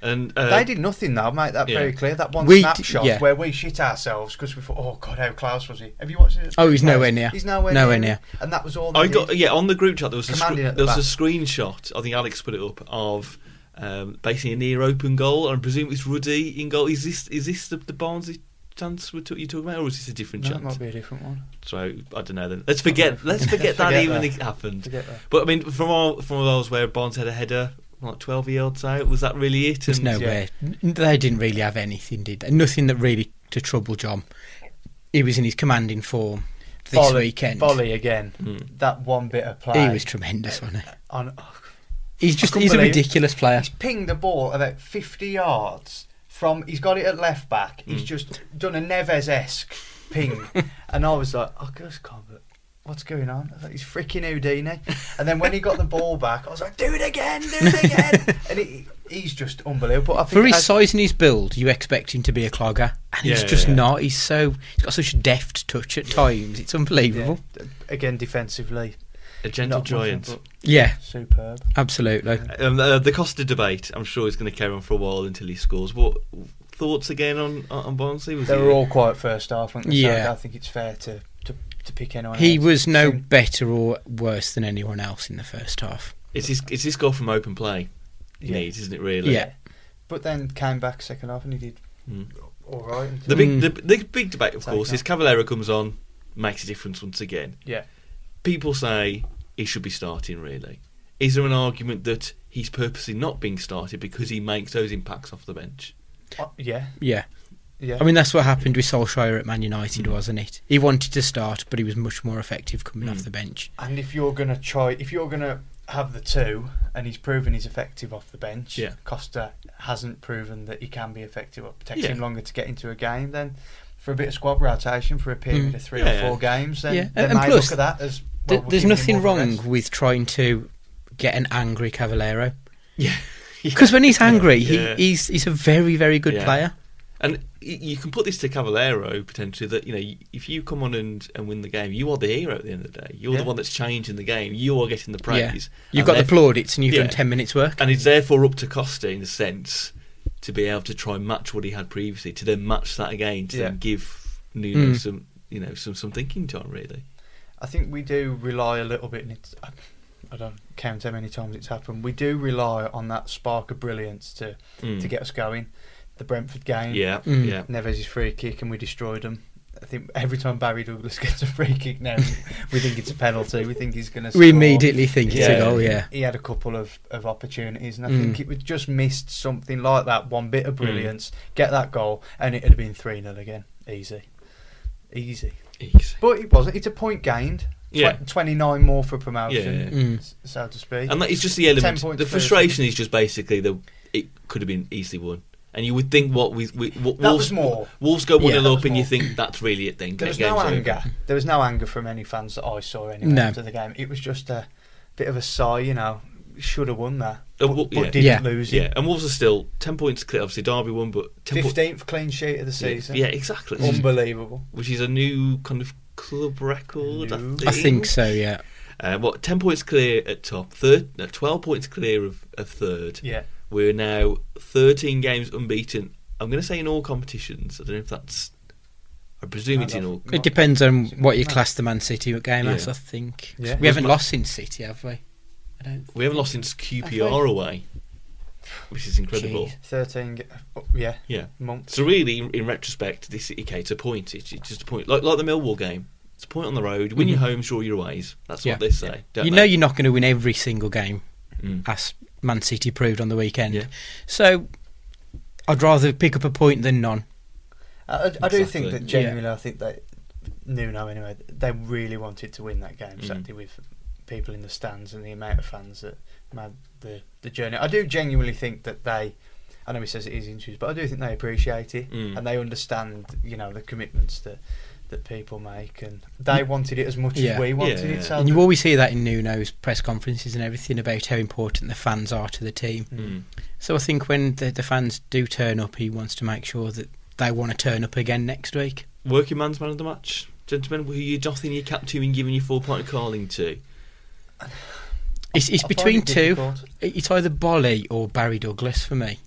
And uh,
they did nothing though, make That
yeah.
very clear. That one
We d-
snapshot
yeah.
where we shit ourselves because we thought, oh god, how close was he? Have you watched it?
Oh, he's
Close.
nowhere near.
He's nowhere,
Nowhere
near.
near.
And that was all. They
I got yeah on the group chat. There was a scre-
Commanding at
there
the
was a screenshot. I think Alex put it up of um, basically a near open goal, and I presume it's Ruddy in goal. Is this is this the, the Barnsley chance we're t- you talking about, or is this a different
No, it
chance?
might be a different one.
So I don't know. Then let's forget. Let's forget that
Forget
even
that.
happened.
Forget that.
But I mean, from all from all those where Barnes had a header like twelve yards out, was that really it?
There's
And-
nowhere. N- They didn't really have anything, did they? Nothing that really to trouble John. He was in his commanding form this
Boly,
weekend.
Boly again.
Hmm.
That one bit of play.
He was tremendous, wasn't he?
on. oh,
He's just he's a
believe it.
ridiculous player.
He's pinged the ball about 50 yards from. He's got it at left back.
Hmm.
He's just done a Neves esque ping, and I was like, oh, just can't. But what's going on? I was like, he's freaking Houdini. And then when he got the ball back, I was like, do it again, do it again. and he, he's just unbelievable. But I think
For his
as-
size and his build, you expect him to be a clogger, and he's
Yeah,
just
yeah.
not. He's so he's got such a deft touch at times. It's
yeah,
unbelievable.
again defensively,
a gentle
not much,
giant.
but
Yeah,
superb.
absolutely.
Um, uh, the Costa debate, I'm sure, is going to carry on for a while until he scores. What thoughts again on on Barnsley? Was
They
he-
were all quiet first half, weren't they? So
Yeah.
I think it's fair to, to, to pick anyone
He
else.
was no
Soon-
better or worse than anyone else in the first half.
It's his, it's his goal from open play. He
Yeah.
needs, isn't it? Really.
Yeah.
But then came back second half and he did
Mm.
all right.
The big
Mm.
the, the big debate, of
Take
course, is
that.
Cavaleiro comes on, makes a difference once again.
yeah.
People say he should be starting. Really, is there an argument that he's purposely not being started because he makes those impacts off the bench?
Uh, yeah,
Yeah.
yeah.
I mean, that's what happened with Solskjaer at Man United,
Mm.
wasn't it? He wanted to start, but he was much more effective coming
Mm.
off the bench.
And if you're going to try, if you're going to have the two, and he's proven he's effective off the bench,
Yeah.
Costa hasn't proven that he can be effective. It takes
Yeah.
him longer to get into a game. Then, for a bit of squad rotation for a period
Mm.
of three
Yeah.
or four games, then
Yeah,
they
and
may
plus,
look at that as.
Th-
Well, we're
There's nothing
more of a
wrong with trying to get an angry Cavaleiro.
Yeah.
Because when he's angry,
Yeah.
he, he's he's a very very good
Yeah.
player.
And you can put this to Cavaleiro potentially that you know if you come on and, and win the game, you are the hero at the end of the day. You're
Yeah.
the one that's changing the game. You are getting the
Yeah.
praise.
You've got the plaudits and you've
Yeah.
done ten minutes work.
and it's therefore up to Costa in a sense to be able to try and match what he had previously, to then match that again, to
Yeah.
then give Nuno
Mm.
some you know some some thinking time really.
I think we do rely a little bit, and it's, I- I don't count how many times it's happened. We do rely on that spark of brilliance to,
Mm.
to get us going. The Brentford game,
Yeah,
Mm.
yeah.
Neves' free kick, and we destroyed them. I think every time Barry Douglas gets a free kick now, we think it's a penalty. We think he's going to.
We immediately think it's
Yeah.
a goal. Yeah.
He had a couple of, of opportunities, and I
Mm.
think it would just missed something like that one bit of
Mm.
brilliance, get that goal, and it would have been 3 0 again. Easy. Easy.
Easy.
But it wasn't. It's a point gained. Tw-
Yeah.
29 more for promotion,
Yeah.
Mm.
so to speak.
And that is just the
10
element.
points
The
first.
frustration is just basically that it could have been easily won. And you would think what we, we what
That
Wolves,
was more.
Wolves go one
Yeah,
0
that
up,
was
and you
more.
think that's really it. Then
There was
Game's
no
over.
anger. There was no anger from any fans that I saw anyway
No.
after the game. It was just a bit of a sigh, you know. Should have won that,
Uh,
but,
well,
but
yeah.
didn't
Yeah.
lose it.
Yeah, and Wolves are still ten points clear. Obviously, Derby won, but 10 po-
Fifteenth clean sheet of the season.
Yeah, exactly.
unbelievable.
Which is a new kind of club record. I think.
I think so. Yeah.
Uh, what ten points clear at top, third, no, twelve points clear of, of third.
Yeah,
We're now thirteen games unbeaten. I'm going to say in all competitions. I don't know if that's. I presume
No,
it's in all.
It depends on what you class the Man City game
Yeah.
as. I think.
Yeah.
We haven't lost in City, have we? I don't.
We haven't lost since QPR away, which is incredible.
Jeez.
thirteen. oh, yeah,
Yeah.
months.
So really, in, in retrospect, this okay, it's a point. It's, it's just a point, like like the Millwall game. It's a point on the road. Win your
Mhm.
homes, draw your aways. That's
Yeah.
what they say. Don't
you
they?
know you're not going to win every single game,
Mm.
as Man City proved on the weekend.
Yeah.
So I'd rather pick up a point than none.
I, I- I do think that genuinely, I think that Nuno anyway. They really wanted to win that game
Mm.
Saturday with people in the stands and the amount of fans that made the the journey. I do genuinely think that they. I know he says it is injuries, but I do think they appreciate it
Mm.
and they understand, you know, the commitments that that people make, and they wanted it as much
Yeah.
as we wanted
Yeah.
it. So
And you always hear that in Nuno's press conferences and everything about how important the fans are to the team.
Mm.
So I think when the, the fans do turn up, he wants to make sure that they want to turn up again next week.
Working man's man of the match, gentlemen. Who you doffing your cap to and giving your four point calling to?
It's, it's between
it
two. It's either Boly or Barry Douglas for me.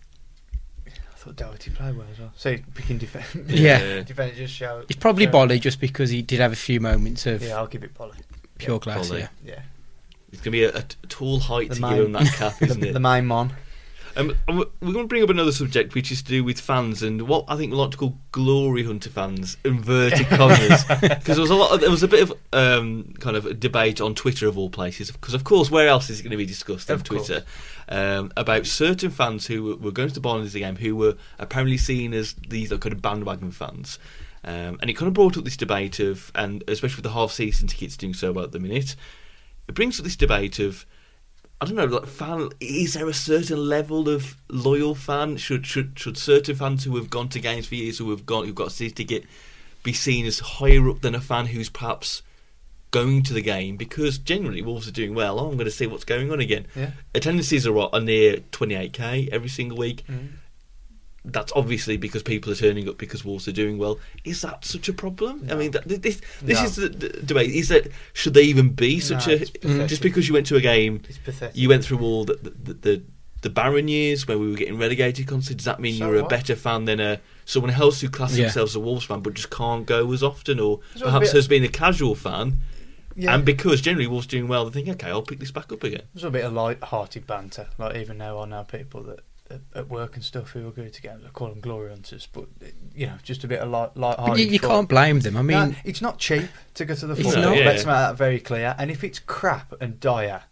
I thought Doherty played well as well. So picking defence.
Yeah.
defence just show.
It's probably
show-
Boly just because he did have a few moments of
Yeah, I'll give it Boly.
pure class.
Boly.
Yeah.
Yeah,
It's going to be a tall height
The
to
main-
give him that cap,
the,
isn't it?
the main mon.
Um, we're going to bring up another subject, which is to do with fans and what I think we like to call glory hunter fans, inverted commas. Because there was a lot, of, there was a bit of um, kind of a debate on Twitter of all places. Because of course, where else is it going to be discussed than
course.
Twitter? Um, about certain fans who were, going to the Barnsley game who were apparently seen as these kind of bandwagon fans. Um, and it kind of brought up this debate of, and especially with the half season tickets doing so well at the minute, it brings up this debate of I don't know, like fan. Is there a certain level of loyal fan? Should should should certain fans who have gone to games for years, who have gone, who've got a season ticket, be seen as higher up than a fan who's perhaps going to the game? Because generally, Wolves are doing well. Oh, I'm going to see what's going on again.
Yeah.
Attendances are what are near 28k every single week. Mm. That's obviously because people are turning up because Wolves are doing well. Is that such a problem? I mean, that, this this
No.
is the, the debate. Is that should they even be such
No,
a just because you went to a game?
It's pathetic.
You went through all the the, the the barren years where we were getting relegated constantly. Does that mean
So
you're a better fan than a someone else who classes
Yeah.
themselves as a Wolves fan but just can't go as often, or
There's
perhaps
bit-
has been a casual fan,
Yeah.
and because generally Wolves doing well, they think, okay, I'll pick this back up again.
There's a bit of light-hearted banter. Like even now, I know people that at, at work and stuff who are good to games. I call them glory hunters, but you know, just a bit of light,
But
light-hearted.
you, you
fun.
can't blame them. I mean,
no, it's not cheap to go to the
It's
football.
Yeah.
Let's make that very clear. And if it's crap and dire,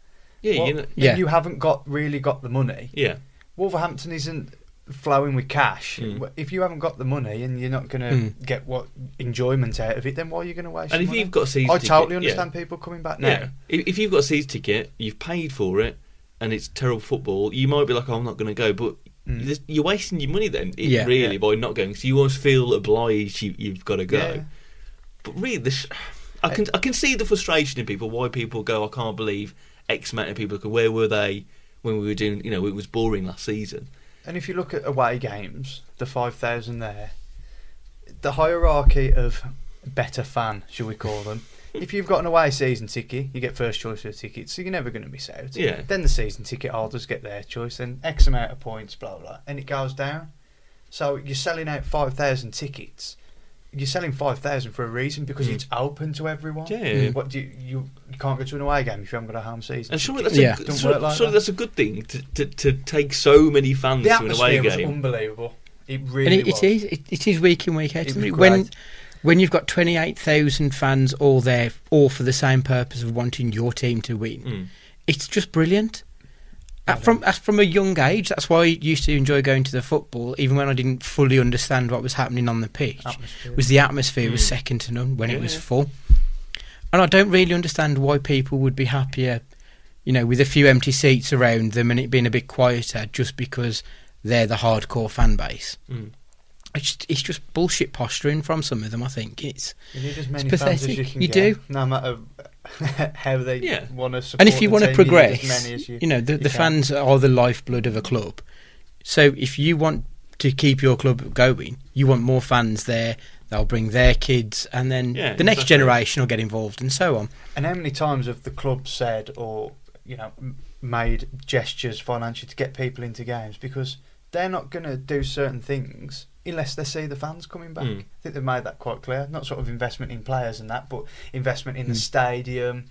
Yeah,
Well,
you
Yeah.
you haven't got really got the money.
yeah.
Wolverhampton isn't flowing with cash.
Mm.
If you haven't got the money and you're not going to
Mm.
get what enjoyment out of it, then why are you going to waste?
And if
money?
you've got a season
I
ticket,
totally
yeah.
understand people coming back now.
Yeah. If, if you've got a season ticket, you've paid for it, and it's terrible football, you might be like, oh, I'm not going to go. But
Mm.
you're wasting your money then, it-
Yeah.
really,
Yeah.
by not going. So you always feel obliged you, you've got to go.
Yeah.
But really, this, I can I can see the frustration in people. Why people go, I can't believe X amount of people. Go, Where were they when we were doing? You know, it was boring last season.
And if you look at away games, the 5,000 there, the hierarchy of better fan, shall we call them, if you've got an away season ticket, you get first choice of the ticket, so you're never going to miss out.
Yeah.
Then the season ticket holders get their choice, then X amount of points, blah, blah, and it goes down. So you're selling out 5,000 tickets. You're selling 5,000 for a reason because
Mm.
it's open to everyone.
Yeah.
What do you, you, you can't go to an away game if you haven't got a home season.
And surely that's
Yeah.
a, good- surely,
like
surely
that.
that's a good thing to, to, to take so many fans
the
to an away
atmosphere was
game.
unbelievable. It
and
really
it,
was.
it is it, it is week in week out.
It
isn't
was
it? When
great.
When you've got twenty eight thousand fans all there, all for the same purpose of wanting your team to win,
Mm.
it's just brilliant. Uh, from uh, from a young age, that's why I used to enjoy going to the football, even when I didn't fully understand what was happening on the pitch.
Atmosphere.
Was the atmosphere was
Mm.
second to none when it was full, and I don't really understand why people would be happier, you know, with a few empty seats around them and it being a bit quieter, just because they're the hardcore fan base.
Mm.
It's just, it's just bullshit posturing from some of them. I think it's
You need as many
It's
fans as you
pathetic.
can
You
get,
do.
no matter how they
Yeah.
want to support.
and if you want to
as
progress,
many as
you,
you,
know the,
you
the fans are the lifeblood of a club. So if you want to keep your club going, you want more fans there. They'll bring their kids, and then
Yeah,
the next
exactly.
generation will get involved, and so on.
And how many times have the club said or you know made gestures financially to get people into games because they're not going to do certain things unless they see the fans coming back.
Mm.
I think they've made that quite clear. Not sort of investment in players and that, but investment in the
Mm.
stadium,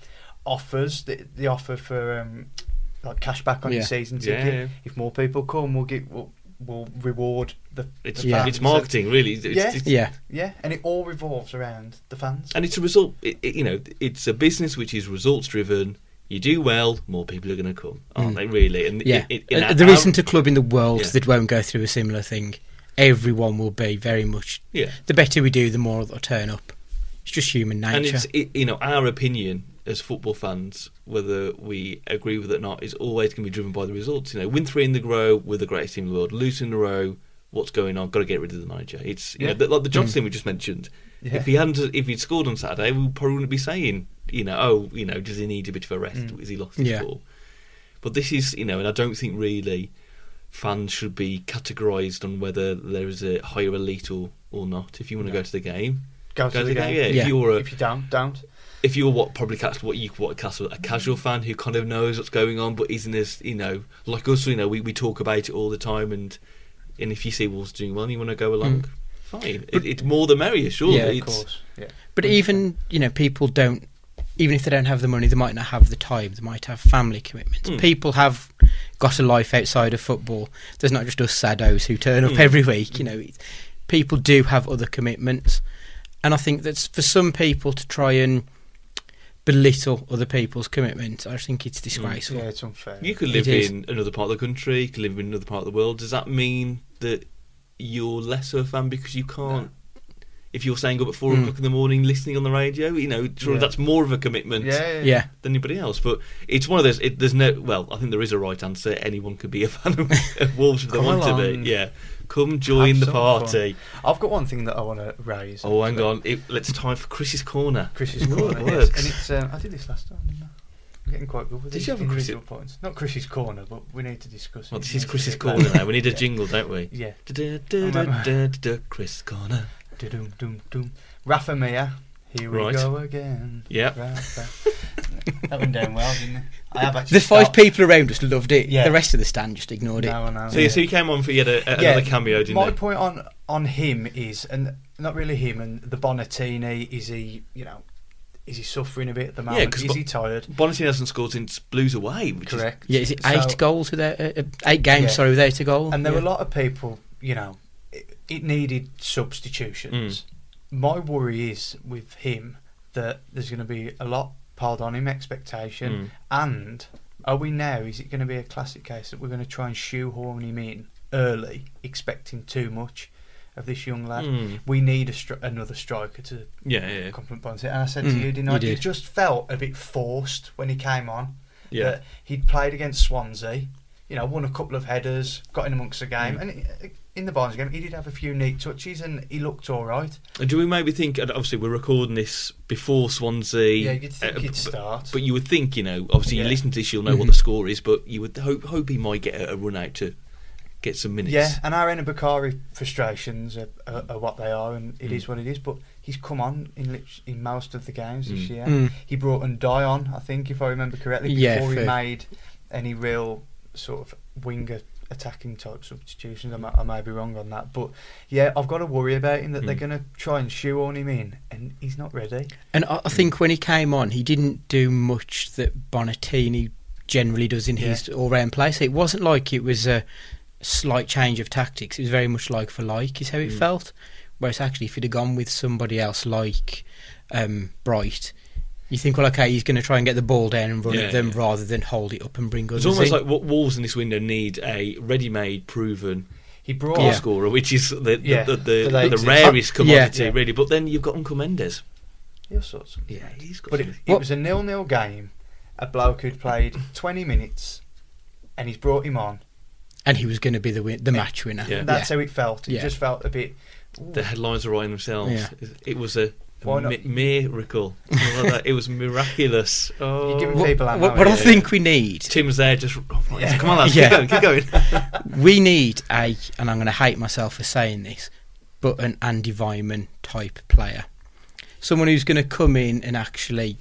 offers the, the offer for um, like cash back on
Yeah.
your season ticket.
yeah.
If more people come, we'll get we'll, we'll reward the,
It's
the
Yeah.
fans.
it's marketing, really. It's,
Yeah.
it's-
Yeah,
Yeah, and it all revolves around the fans.
and it's a result. It, it- you know, it's a business which is results driven. You do well, more people are going to come, aren't
Mm.
they? Really? And
yeah.
it, it,
Uh,
in
there
our-
isn't a club in the world
Yeah.
that won't go through a similar thing. Everyone will be very much.
Yeah,
The better we do, the more they'll turn up. It's just human nature.
and it's it, you know our opinion as football fans, whether we agree with it or not, is always going to be driven by the results. You know, win three in the row, we're the greatest team in the world. Lose in a row, what's going on? Got to get rid of the manager. It's you
Yeah.
know, the, like the
Mm.
Johnson we just mentioned.
Yeah.
If he hadn't, if he'd scored on Saturday, we probably wouldn't be saying, you know, oh, you know, does he need a bit of a rest?
Mm.
Is he lost his
Yeah.
ball? But this is, you know, and I don't think really fans should be categorised on whether there is a higher elite or, or not. If you want to
No.
go to the game,
Go to the game.
Yeah,
Yeah.
if you're a,
If you don't, don't.
if you're what probably class what you what class a casual fan who kind of knows what's going on but isn't as you know like us you know we, we talk about it all the time and and if you see Wolves doing well and you want to go along fine it, it's more the merrier surely
Yeah, of
Of
It's-
course. Yeah.
But even you know, people don't. Even if they don't have the money, they might not have the time. They might have family commitments.
Mm.
People have got a life outside of football. There's not just us saddos who turn up
Mm.
every week. You know, people do have other commitments, and I think that's for some people to try and belittle other people's commitments. I think it's disgraceful.
Yeah, it's unfair.
you could live in another part of the country you could live in another part of the world does that mean that you're less of a fan because you can't if you're staying up at four
Mm.
o'clock in the morning listening on the radio you know sure
Yeah.
that's more of a commitment
yeah, yeah.
Yeah,
than anybody else. But it's one of those. It, there's no. Well, I think there is a right answer. Anyone could be a fan of, of Wolves if they
Come
want to be. Yeah, come join
Have
the
some
party.
I've got one thing that I want to raise.
Oh, hang on. It, let's time for Chris's corner.
Chris's corner.
it works.
And it's um, I did this last time. Didn't I? I'm getting quite good with
Did
these
you have a Chris-
points. Not Chris's corner, but we need to discuss.
Well, this is Chris's corner now. We need a
Yeah.
jingle, don't we?
Yeah.
Chris corner.
Dum dum dum. Rafa Mir. Here we
Right.
go again.
Yep.
Rafa. that went down well, didn't it? I have actually
the five
stopped.
people around us loved it.
Yeah.
The rest of the stand just ignored it.
No, I know.
So, yeah. so you came on for yet a, a, another cameo, didn't
my
you?
point on on him is, and not really him, and the Bonatini. Is he, you know, is he suffering a bit at the moment?
'cause
is
Bo-
he tired?
Bonatini hasn't scored since Blues away, which
Correct.
Yeah, is it eight
So-
goals without uh, uh, eight games?
Yeah.
Sorry, without a goal.
And there
Yeah.
were a lot of people, you know, it, it needed substitutions.
Mm.
My worry is with him that there's going to be a lot piled on him, expectation,
Mm.
and Are we now? Is it going to be a classic case that we're going to try and shoehorn him in early, expecting too much of this young lad?
Hmm.
We need a stri- another striker to
Yeah, yeah, yeah.
complement Bonzi. And I said
Mm,
to you, didn't I?
you
It just felt a bit forced when he came on.
Yeah.
That he'd played against Swansea, you know, won a couple of headers, got in amongst the game,
Mm.
and i- in the Barnes game, he did have a few neat touches, and he looked all right.
And do we maybe think? Obviously, we're recording this before Swansea.
Yeah, you'd think
uh,
he'd
but-
start.
But you would think, you know, obviously, you listen to this, you'll know what
Mhm.
the score is. But you would hope hope he might get a, a run out to get some minutes.
Yeah, and our Enobakhare frustrations are, are, are what they are, and it is
Mm.
what it is. But he's come on in in most of the games this
Mm.
year.
Mm.
He brought and Die on, I think, if I remember correctly,
Yeah,
before he made any real sort of winger attacking type substitutions. I might, I may be wrong on that, but yeah, I've got to worry about him that they're
Mm.
going to try and shoehorn him in, and he's not ready.
And I, I think when he came on, he didn't do much that Bonatini generally does in his all-round play. So it wasn't like it was a slight change of tactics. It was very much like for like, is how it
Mm.
felt. Whereas actually, if he'd have gone with somebody else like um, Bright, you think, well, okay, he's going to try and get the ball down and run
Yeah,
at them
yeah.
rather than hold it up and bring
It's almost
in.
like what Wolves in this window need a ready-made, proven
He brought
goal
Yeah.
scorer, which is the the,
Yeah,
the,
but
the,
they
the rarest commodity,
Yeah.
really. But then you've got Uncle Mendes.
He'll sort
Yeah, he's got.
But it, it was a nil-nil game. A bloke who'd played 20 minutes, and he's brought him on.
and he was going to be the win- the match winner.
Yeah.
That's how it felt. It
Yeah.
just felt a bit. ooh.
the headlines are writing themselves.
Yeah.
It was a,
Why
a
not?
mi- miracle. Like. It was miraculous. Oh.
You're giving oh.
What,
people ammo,
what, what I think we need,
Tim's there, just oh, right,
Yeah.
come on, lads,
Yeah.
keep going, keep going.
we need a, and I'm going to hate myself for saying this, but an Andy Weimann type player. Someone who's going to come in and actually.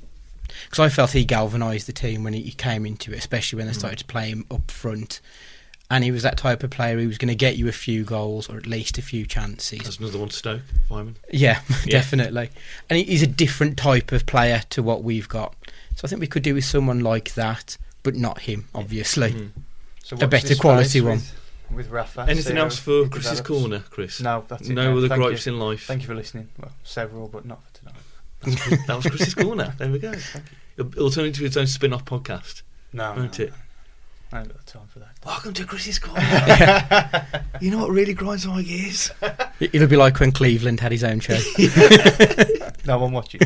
Because I felt he galvanised the team when he, he came into it, especially when they mm. started to play him up front. And he was that type of player who was going to get you a few goals or at least a few chances.
That's another one Stoke, Weimann.
Yeah,
Yeah.
definitely. And he's a different type of player to what we've got. So I think we could do with someone like that, but not him, obviously.
Mhm.
So
a better quality
space
one.
With, with Rafa.
Anything
see
else for Chris's
develops.
corner, Chris?
No, that's it.
No
now.
other
Thank
gripes
you.
in life.
Thank you for listening. Well, several, but not for tonight.
that was Chris's corner. There we go. It'll, it'll turn into its own spin-off podcast,
No,
won't
no,
it?
no. I ain't got the time for that.
Welcome to Chris's corner. you know what really grinds my gears?
It- It'll be like when Cleveland had his own show.
No one watching.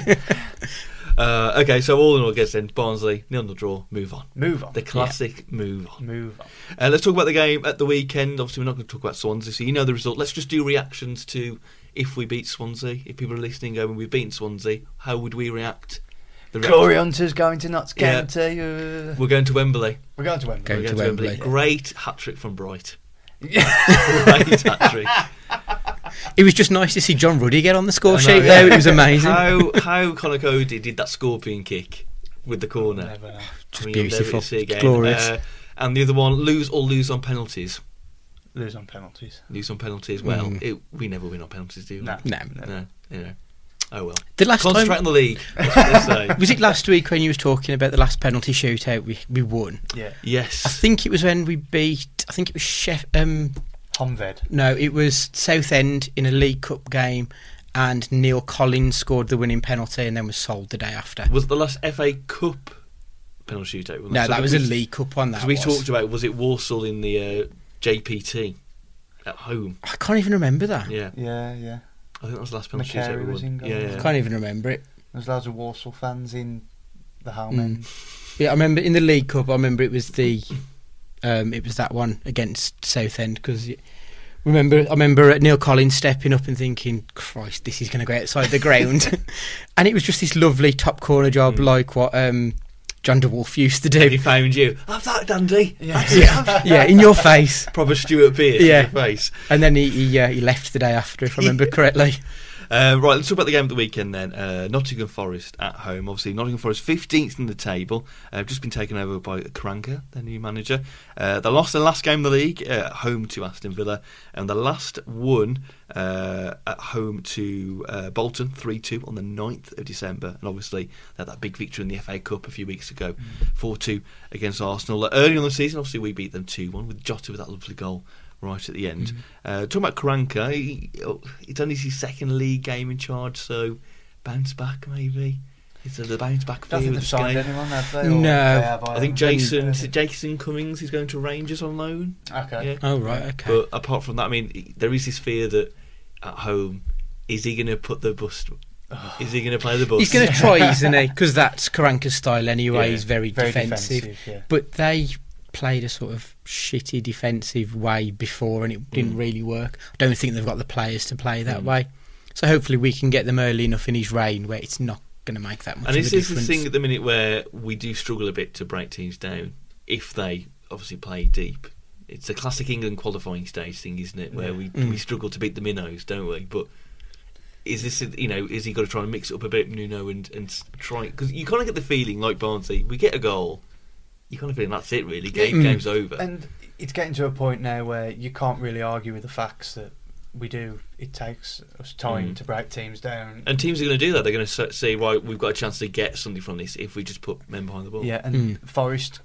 Uh, okay, so all in all, gets in Barnsley nil nil draw. Move on.
Move on.
The classic move on.
Move on.
Uh, let's talk about the game at the weekend. Obviously, we're not going to talk about Swansea, so you know the result. Let's just do reactions to if we beat Swansea. If people are listening, going, we've beaten Swansea, how would we react? The
Glory Hunters going to Notts
Yeah.
County. uh,
We're going to Wembley.
We're going to Wembley.
Going
We're going
to
going
Wembley.
Great hat trick from Bright. Great hat trick.
It was just nice to see John Ruddy get on the score
I know,
sheet
yeah.
there. It was amazing.
How how Conor Coady did that scorpion kick with the corner.
Just
I mean,
beautiful.
see again.
Glorious.
Uh, and the other one, lose or lose on penalties.
Lose on penalties.
Lose on penalties. Well,
Mm.
it, we never win on penalties, do we?
No.
No.
No. You know. Oh well.
The last
Concentrate
time
on the league. That's what they say.
was it last week when you was talking about the last penalty shootout we we won?
Yeah.
Yes.
I think it was when we beat. I think it was Chef. Um,
Honved.
no, it was Southend in a League Cup game, and Neil Collins scored the winning penalty and then was sold the day after.
Was it the last FA Cup penalty shootout?
No, that was a League Cup one. That
we
was.
talked about was it Walsall in the uh, JPT at home?
I can't even remember that.
Yeah,
Yeah, yeah.
I think that was the last penalty shootout
McCarey
we
was
won.
in goal.
Yeah,
I
yeah.
can't even remember it.
There's loads of Walsall fans in the home
Mm.
end.
Yeah, I remember in the League Cup. I remember it was the, um, it was that one against Southend because. Remember, I remember Neil Collins stepping up and thinking, "Christ, this is going to go outside the ground," and it was just this lovely top corner job,
Mm.
like what um, John DeWolf used to do.
He found you. Have that, Dandy.
Yeah.
yeah, yeah, in your face.
Proper Stuart Pearce
Yeah.
in your face.
And then he he, uh, he left the day after, if I remember correctly.
Uh, right, let's talk about the game of the weekend then. Uh, Nottingham Forest at home. Obviously, Nottingham Forest 15th in the table. Uh, just been taken over by Karanka, their new manager. Uh, they lost their last game of the league uh, at home to Aston Villa, and the last won uh, at home to uh, Bolton 3 2 on the 9th of December. And obviously, they had that big victory in the FA Cup a few weeks ago 4 2 against Arsenal. Early on the season, obviously, we beat them 2 1 with Jota with that lovely goal right at the end. Uh, talking about Karanka, he, oh, it's only his second league game in charge, so bounce back maybe. Is there the bounce back
I
for
don't
you
think
with
they've
this
signed
game?
anyone, have they?
No.
They have,
I think. Jason is it Jason Cummings is going to Rangers on loan.
Okay.
Yeah.
Oh right, okay.
But apart from that, I mean, there is this fear that at home, is he going to put the bus? Is he going to play the bus?
He's going to try, isn't he? Because that's Karanka's style anyway.
Yeah.
He's very,
Very
defensive.
defensive, yeah.
But they played a sort of shitty defensive way before, and it
Mm.
didn't really work. I don't think they've got the players to play that way. So hopefully we can get them early enough in his reign where it's not going to make that much
And this is the thing at the minute where we do struggle a bit to break teams down if they obviously play deep. It's a classic England qualifying stage thing, isn't it? Where we
Mm.
we struggle to beat the minnows, don't we? But is this you know is he got to try and mix it up a bit, Nuno, and and try because you kind of get the feeling like Barnsley, we get a goal, you kind of feeling that's it really, game
Mm.
game's over.
And it's getting to a point now where you can't really argue with the facts that we do. It takes us time
Mm.
to break teams down.
And teams are going to do that. They're going to say, right, we've got a chance to get something from this if we just put men behind the ball.
Yeah, and Forest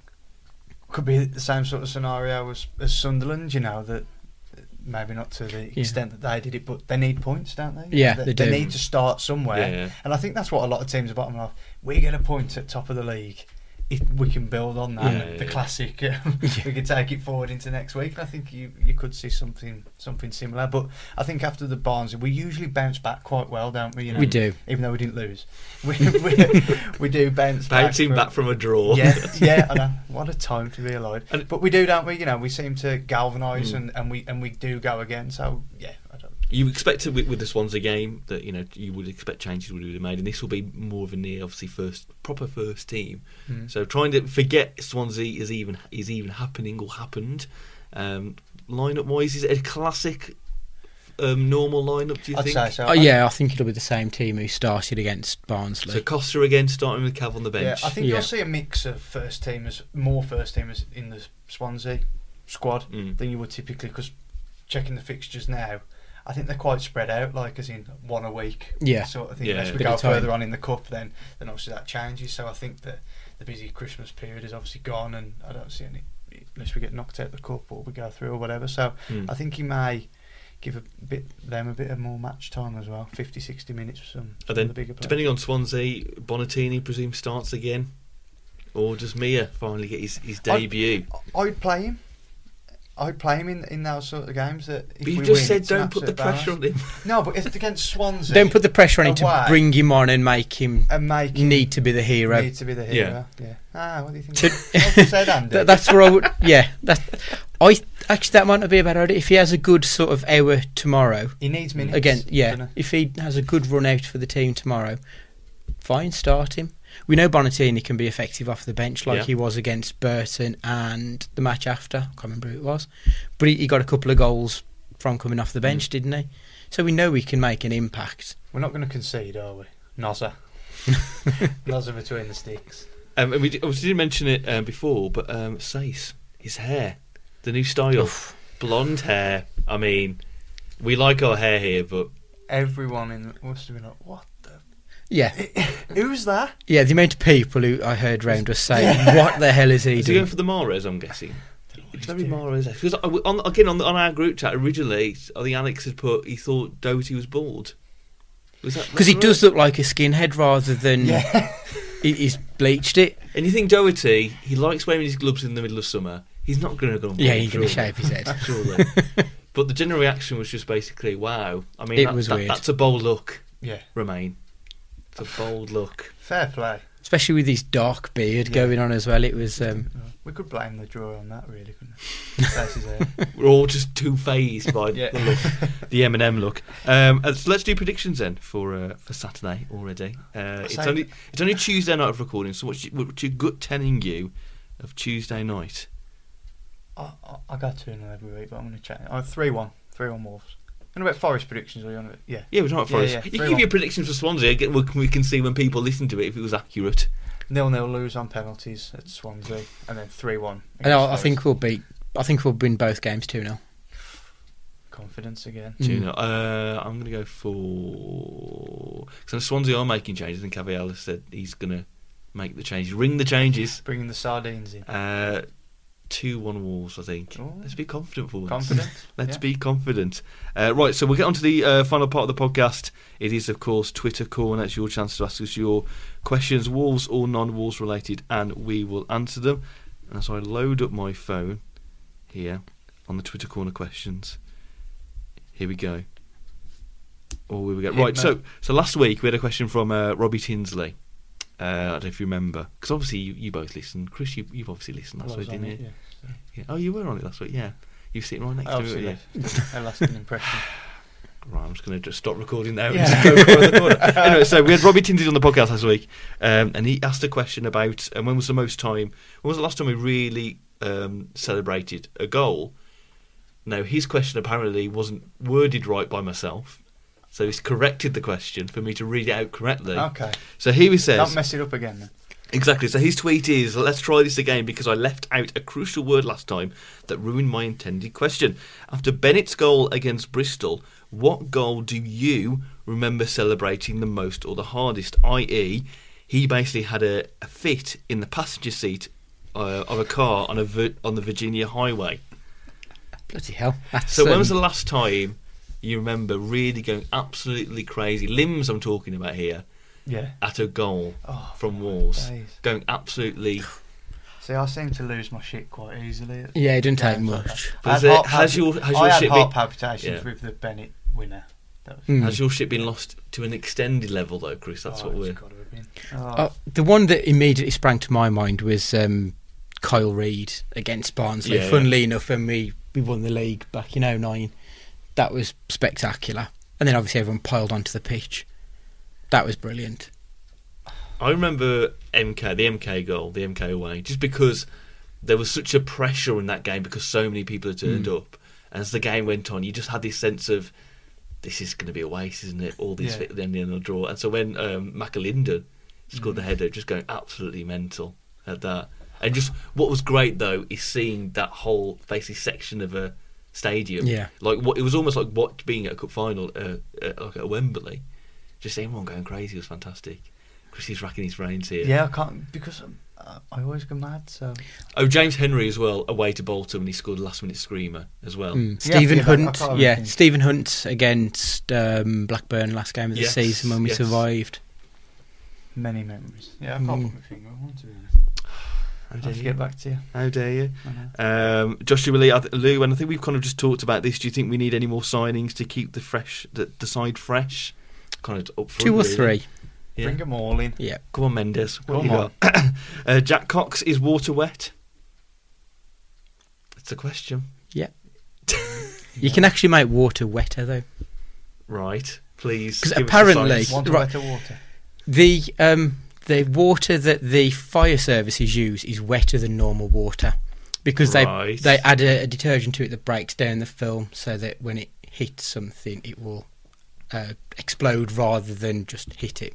could be the same sort of scenario as, as Sunderland. You know that maybe not to the
Yeah.
extent that they did it, but they need points, don't they?
Yeah,
they,
they do.
need to start somewhere,
Yeah, yeah.
and I think that's what a lot of teams are bottom of. We get a point at top of the league. If we can build on that,
Yeah,
the
yeah.
classic, um, we could take it forward into next week. And I think you you could see something something similar. But I think after the Barnes, we usually bounce back quite well, don't we? You know,
We do.
even though we didn't lose. We we, we do bounce back.
Bouncing
from-
back from a draw.
yeah, yeah, I know. What a time to be alive.
And-
but we do, don't we? You know, we seem to galvanise
Mm.
and, and we and we do go again. So yeah, I don't.
You expected with, with the Swansea game that you know you would expect changes would be made, and this will be more of a near obviously first proper first team.
Mm.
So trying to forget Swansea is even is even happening or happened. Um, lineup wise, is it a classic um, normal lineup? Do you
I'd
think?
say so.
Oh, yeah, I think it'll be the same team who started against Barnsley.
So Costa again, starting with Cav on the
Yeah,
bench.
I think
Yeah.
you'll see a mix of first teamers, more first teamers in the Swansea squad
Mm.
than you would typically. Because checking the fixtures now, I think they're quite spread out, like as in one a week.
Yeah.
sort of thing.
Yeah,
As we go further on in the cup, then then obviously that changes. So I think that the busy Christmas period is obviously gone, and I don't see any unless we get knocked out the cup or we go through or whatever. So
Mm.
I think he may give a bit them a bit of more match time as well 50 60 minutes for some, some
and then
the bigger players.
depending on Swansea, Bonatini presume starts again, or does Mir finally get his, his
I-
debut?
I'd play him. I'd play him in, in those sort of games. That if
But you
we
just
win,
said
it's an
don't put the
absolute
pressure on
bonus.
him.
No, but it's against Swansea.
Don't put the pressure on him to bring him on and make him
and make him
need to be the hero.
need to be the hero. Yeah. Ah, what do you think?
To-
said, Andy?
That, that's where I would. Yeah, that. I actually that might not be a bad idea if he has a good sort of hour tomorrow.
he needs minutes
Again, yeah. If he has a good run out for the team tomorrow, fine, start him. We know Bonatini can be effective off the bench, like
Yeah.
he was against Burton and the match after. I can't remember who it was, but he, he got a couple of goals from coming off the bench, didn't he? So we know we can make an impact.
We're not going to concede, are we? Nozza. Nozza between the sticks.
Um, and we obviously didn't mention it um, before, but um, Sace, his hair, the new style, blonde hair. I mean, we like our hair here, but
Everyone in must have been like, what the?
Yeah,
Who's that?
yeah. The amount of people who I heard round us saying, "What the hell is he
is he
doing?"
going for the Mares? I'm guessing. It's very
doing.
Mares because on, again on, the, on our group chat originally, I think Alex had put he thought Doherty was bald. Was that
Because he
right?
does look like a skinhead rather than
Yeah.
he, he's bleached it.
And you think Doherty, he likes wearing his gloves in the middle of summer. He's not going to go.
Yeah, he's going to shave his head.
surely. but the general reaction was just basically, "Wow!" I mean,
It
that-
was
that-
weird.
That's a bold look,
yeah.
Remain. It's a bold look.
Fair play.
Especially with his dark beard
Yeah.
going on as well. It was. Um,
We could blame the drawer on that, really, couldn't we? That's his hair.
We're all just too phased by
Yeah.
the look, the Eminem look. Um, uh, so let's do predictions then for uh, for Saturday already. Uh, it's only it's only Tuesday night of recording. So what's your, what's your gut telling you of Tuesday night?
I, I, I go 2 0 every week, but I'm going to check. Oh, 3 1. 3 1 Wolves. And about Forest predictions, are you on it? Yeah.
Yeah, we're not Forest.
yeah,
you can give your predictions for Swansea. Get, we can- we can see when people listen to it if it was accurate.
Nil nil lose on penalties at Swansea, and then 3 1.
and I, I think we'll beat. I think we'll win both games two 0
Confidence again.
Mm.
Tuna. Uh, I'm going to go for because Swansea are making changes, and Carvalhal said he's going to make the changes, ring the changes.
Bringing the sardines in.
Uh, two one Wolves. I think.
Oh.
Let's be confident, Wolves.
Confident.
Let's
Yeah.
be confident. Uh, right, so we'll get on to the uh, final part of the podcast. It is, of course, Twitter Corner. It's your chance to ask us your questions, Wolves or non-Wolves related, and we will answer them. And so I load up my phone here on the Twitter Corner questions. Here we go. Oh, we.
Hit
Right, so so last week we had a question from uh, Robbie Tinsley. Uh, I don't know if you remember, because obviously you, you both listened. Chris, you, you've obviously listened last week, didn't
it,
you?
yeah.
Yeah. Oh, you were on it last week. Yeah, you were sitting right next to me.
Obviously,
weren't you?
yes. a lasting impression.
Right, I'm just going to just stop recording now.
Yeah.
And just go the anyway, so we had Robbie Tinsley on the podcast last week, um, and he asked a question about and when was the most time, when was the last time we really um, celebrated a goal? Now, his question apparently wasn't worded right by myself, so he's corrected the question for me to read it out correctly.
Okay.
So here he says,
Don't mess it up again then.
Exactly. So his tweet is, "Let's try this again because I left out a crucial word last time that ruined my intended question. After Bennett's goal against Bristol, what goal do you remember celebrating the most or the hardest? I.e., he basically had a, a fit in the passenger seat uh, of a car on a on the Virginia highway.
Bloody hell. That's,
So when was the
um,
last time you remember really going absolutely crazy? Limbs, I'm talking about here."
Yeah.
At a goal
Oh,
from Walls,
days.
going absolutely
See, I seem to lose my shit quite easily.
Yeah, it didn't take much.
I
Has
had
it-
heart
has your- has
I
your
had
shit
heart
been-
palpitations
Yeah.
with the Bennett winner.
Mm.
Has your ship been lost to an extended level though, Chris? That's
oh,
what we're.
gotta have been. Oh,
Uh, the one that immediately sprang to my mind was um, Kyle Reid against Barnsley.
Yeah,
Funnily enough, when we, we won the league back in 09, that was spectacular. And then obviously everyone piled onto the pitch. That was brilliant.
I remember MK, the MK goal, the MK away, just because there was such a pressure in that game because so many people had turned
Mm.
up. And as the game went on, you just had this sense of this is going to be a waste, isn't it? All these
Yeah.
fit at the end of the draw. And so when um, McAlinden scored
Mm.
the header, just going absolutely mental at that. And just what was great though is seeing that whole basically section of a stadium.
Yeah.
like what it was almost like what being at a cup final, uh, uh, like at Wembley. Just everyone going crazy was fantastic. Chrissy's racking his brains here.
yeah, I can't because um, uh, I always go mad. So
Oh, James Henry as well, away to Bolton when he scored a last minute screamer as well.
Mm. Stephen
yeah,
Hunt, yeah,
think.
Stephen Hunt against um, Blackburn last game of the
Yes,
season when we
yes.
survived.
many memories. Yeah, I can't
Mm.
put my finger on to be honest.
How
I'll
dare you?
get back to you.
How dare you? Um, Joshua Lee, th- Lou, and I think we've kind of just talked about this. Do you think we need any more signings to keep the fresh, the, the side fresh? Kind of up front,
Two or
really.
three.
Yeah.
Bring them all in.
Yeah.
Come on, Mendes. What
Come on.
uh, Jack Cox is water wet. That's a question, Yeah.
You can actually make water wetter though.
right? Please,
'Cause
give us the
apparently- Right.
better water?
The um the water that the fire services use is wetter than normal water because
Right.
they they add a, a detergent to it that breaks down the film so that when it hits something it will uh, explode rather than just hit it.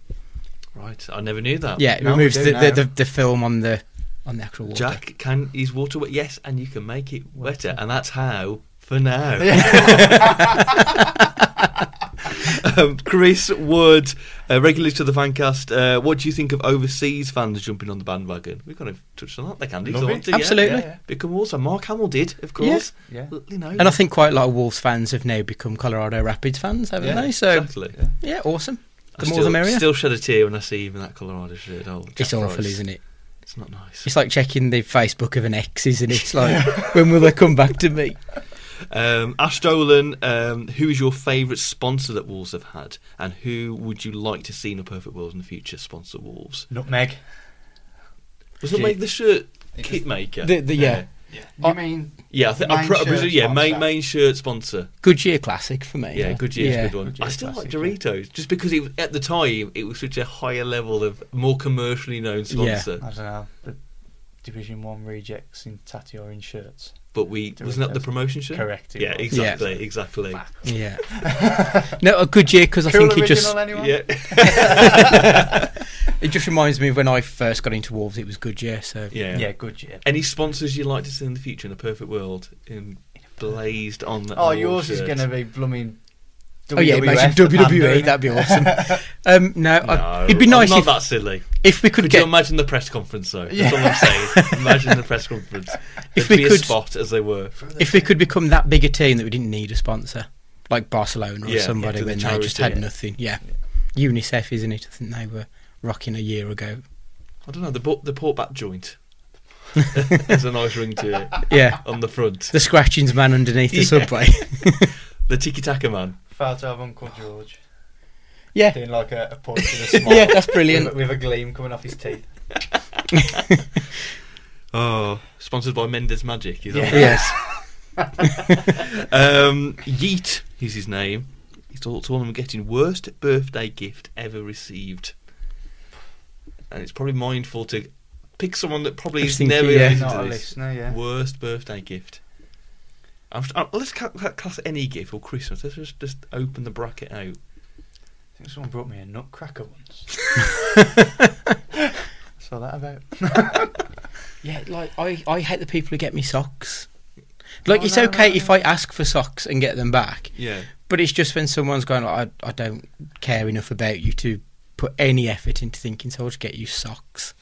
right. I never knew that.
Yeah, it
we
removes the, the, the the film on the on the actual water.
Jack can is water wet? Yes, and you can make it wetter, and that's how for now. um, Chris Wood, uh, regularly to the fancast. Uh, what do you think of overseas fans jumping on the bandwagon? We kind of touched on that. They can do.
Love
if
it.
to, yeah.
Absolutely.
Yeah,
Become also Mark Hamill did, of course.
Yeah.
L- You know,
And I think quite a lot of Wolves fans have now become Colorado Rapids fans, haven't
yeah,
they? So
exactly.
yeah, awesome.
I
The more
still,
the merrier.
Still shed a tear when I see even that Colorado shirt. Oh, Jack
it's awful,
Price.
isn't it?
It's not nice.
It's like checking the Facebook of an ex, isn't it? It's like, when will they come back to me?
Um, Ash Dolan, um, who is your favourite sponsor that Wolves have had, and who would you like to see in a perfect world in the future sponsor Wolves?
Nutmeg.
Was it make the shirt kit maker?
The, the, yeah.
You
Oh,
mean
yeah. I think I
Main
pro-
shirt
presume- yeah, main
sponsor.
main shirt sponsor.
Goodyear Classic for me.
Yeah, Goodyear's
yeah.
a good one.
Goodyear
I still like
classic, yeah.
Doritos just because it was, at the time it was such a higher level of more commercially known
Yeah.
sponsor.
I don't know the Division One rejects in tatty orange shirts?
But we wasn't that the promotion show?
Correct. it
Yeah,
was.
exactly, exactly.
Yeah. no, a Goodyear because I
Cool
think it just
anyone?
Yeah,
it just reminds me of when I first got into Wolves. It was Goodyear, so
yeah.
Yeah, Goodyear.
Any sponsors you'd like to see in the future in a perfect world, in blazed on?
Oh,
on
yours is going to be blooming
Oh yeah, imagine WWE. That'd be awesome. um, no, I- it'd be nice
I'm not
if,
that silly.
if we could
Could
get
you imagine the press conference though? That's all I'm saying. imagine the press conference.
If
There'd
we
be a
could-
spot as they were.
if we could become that big a team that we didn't need a sponsor, like Barcelona or
Yeah,
somebody
yeah, to the
when they just
charity.
had nothing. Yeah. UNICEF, isn't it? I think they were rocking a year ago.
I don't know. The bu- the portback joint. There's a nice ring to it
Yeah.
on the front.
The scratchings man underneath the subway.
The tiki taka man.
Far to have Uncle George
yeah.
doing like a, a punch and a smile.
Yeah, that's brilliant.
With, with a gleam coming off his teeth.
Oh, sponsored by Mender's Magic. Is that
Yes.
Um, Yeet is his name. He's also one of them getting worst birthday gift ever received. And it's probably mindful to pick someone that probably
is
has
think,
never
yeah.
Not a listener, yeah.
Worst birthday gift. I'm, I'm, uh, let's ca- ca- class any gift or Christmas. Let's just, just open the bracket out.
I think someone brought me a nutcracker once. Saw that about.
Yeah, like I, I hate the people who get me socks. Oh, like
Oh,
it's
no,
okay
no,
if I ask for socks and get them back,
Yeah.
but it's just when someone's going, like, I, I don't care enough about you to put any effort into thinking, so I'll just get you socks.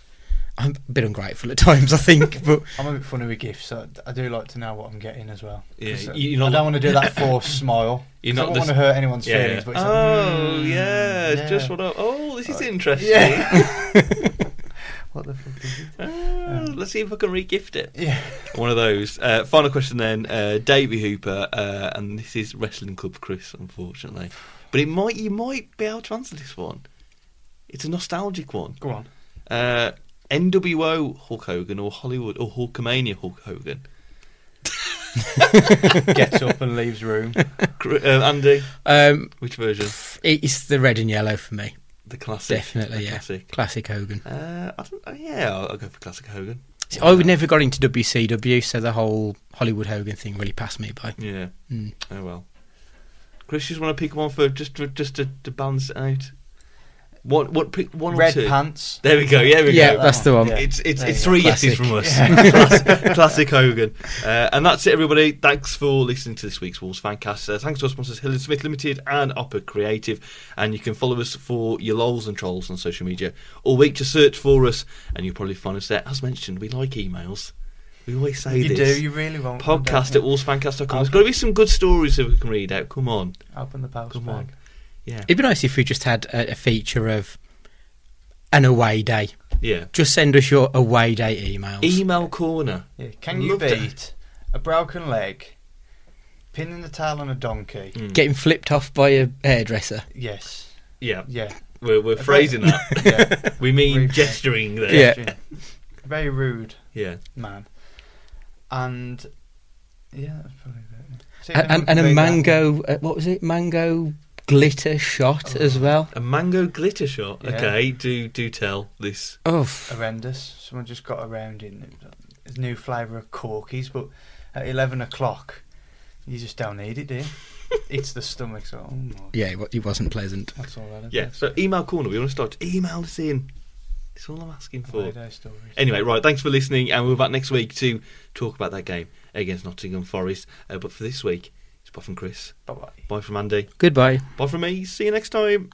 I'm a bit ungrateful at times, I think, but
I'm a bit funny with gifts. So I do like to know what I'm getting as well.
Yeah,
'Cause, uh,
you're
I don't want to do that forced smile.
You're
'cause
not
I don't want to hurt anyone's
Yeah.
feelings. But it's like,
oh,
mm,
yeah. It's just
yeah.
what I, Oh, this is interesting.
Yeah. what the fuck is it?
Ah, let's see if I can re-gift it.
Yeah.
One of those. Uh, final question then, uh, Davey Hooper, uh, and this is Wrestling Club Chris, unfortunately, but it might you might be able to answer this one. It's a nostalgic one.
Go on.
NWO Hulk Hogan or Hollywood or Hulkamania Hulk Hogan.
Gets up and leaves room.
Cr- Uh, Andy,
um,
which version?
it's the red and yellow for me.
The classic.
Definitely,
The
yeah.
Classic.
Classic Hogan.
Uh, I don't, uh, yeah, I'll, I'll go for classic Hogan.
See, I would never got into WCW, so the whole Hollywood Hogan thing really passed me by.
Yeah.
Mm.
Oh well. Chris, you just want to pick one for just to, just to, to balance it out. What what pick one or
Red
two?
pants.
There we go. Yeah, we
Yeah,
go.
that's the one.
Yeah.
It's it's
There
it's three yeses from us.
Classic.
Classic, classic Hogan. Uh, and that's it, everybody. Thanks for listening to this week's Wolves Fancast. Uh, thanks to our sponsors, Hill and Smith Limited and Opera Creative. And you can follow us for your lols and trolls on social media all week. Just search for us, and you'll probably find us there. As mentioned, we like emails. We always say
You
this.
You do. You really won't.
Podcast at wolvesfancast.com. There's got to be some good stories that we can read out. Come on.
Open the post
Come
bag.
on. Yeah.
It'd be nice if we just had a, a feature of an away day.
Yeah.
Just send us your away day emails.
Email corner.
Yeah. Can you
Love to-
beat a broken leg, pinning the tail on a donkey?
Mm.
Getting flipped off by a hairdresser.
Yes.
Yeah.
Yeah.
We're, we're phrasing that.
yeah.
We mean
Very-
gesturing there.
Yeah.
Very rude
Yeah.
man. And yeah, that's probably about it. See
And, and, and a mango, uh, what was it? Mango glitter shot as well.
A mango glitter shot.
Yeah.
Okay, do do tell this.
Oh,
horrendous. Someone just got around in a new flavour of Corky's, but at eleven o'clock, you just don't need it, do you? it's the stomach, so oh my,
yeah, it wa- wasn't pleasant.
that's all that is.
Yeah. So email corner. We want to start. Email us in. It's all I'm asking for.
Away day stories.
Anyway, right. Thanks for listening, and we'll be back next week to talk about that game against Nottingham Forest. Uh, but for this week, it's bye from Chris.
Bye bye.
Bye from Andy.
Goodbye.
Bye from me. See you next time.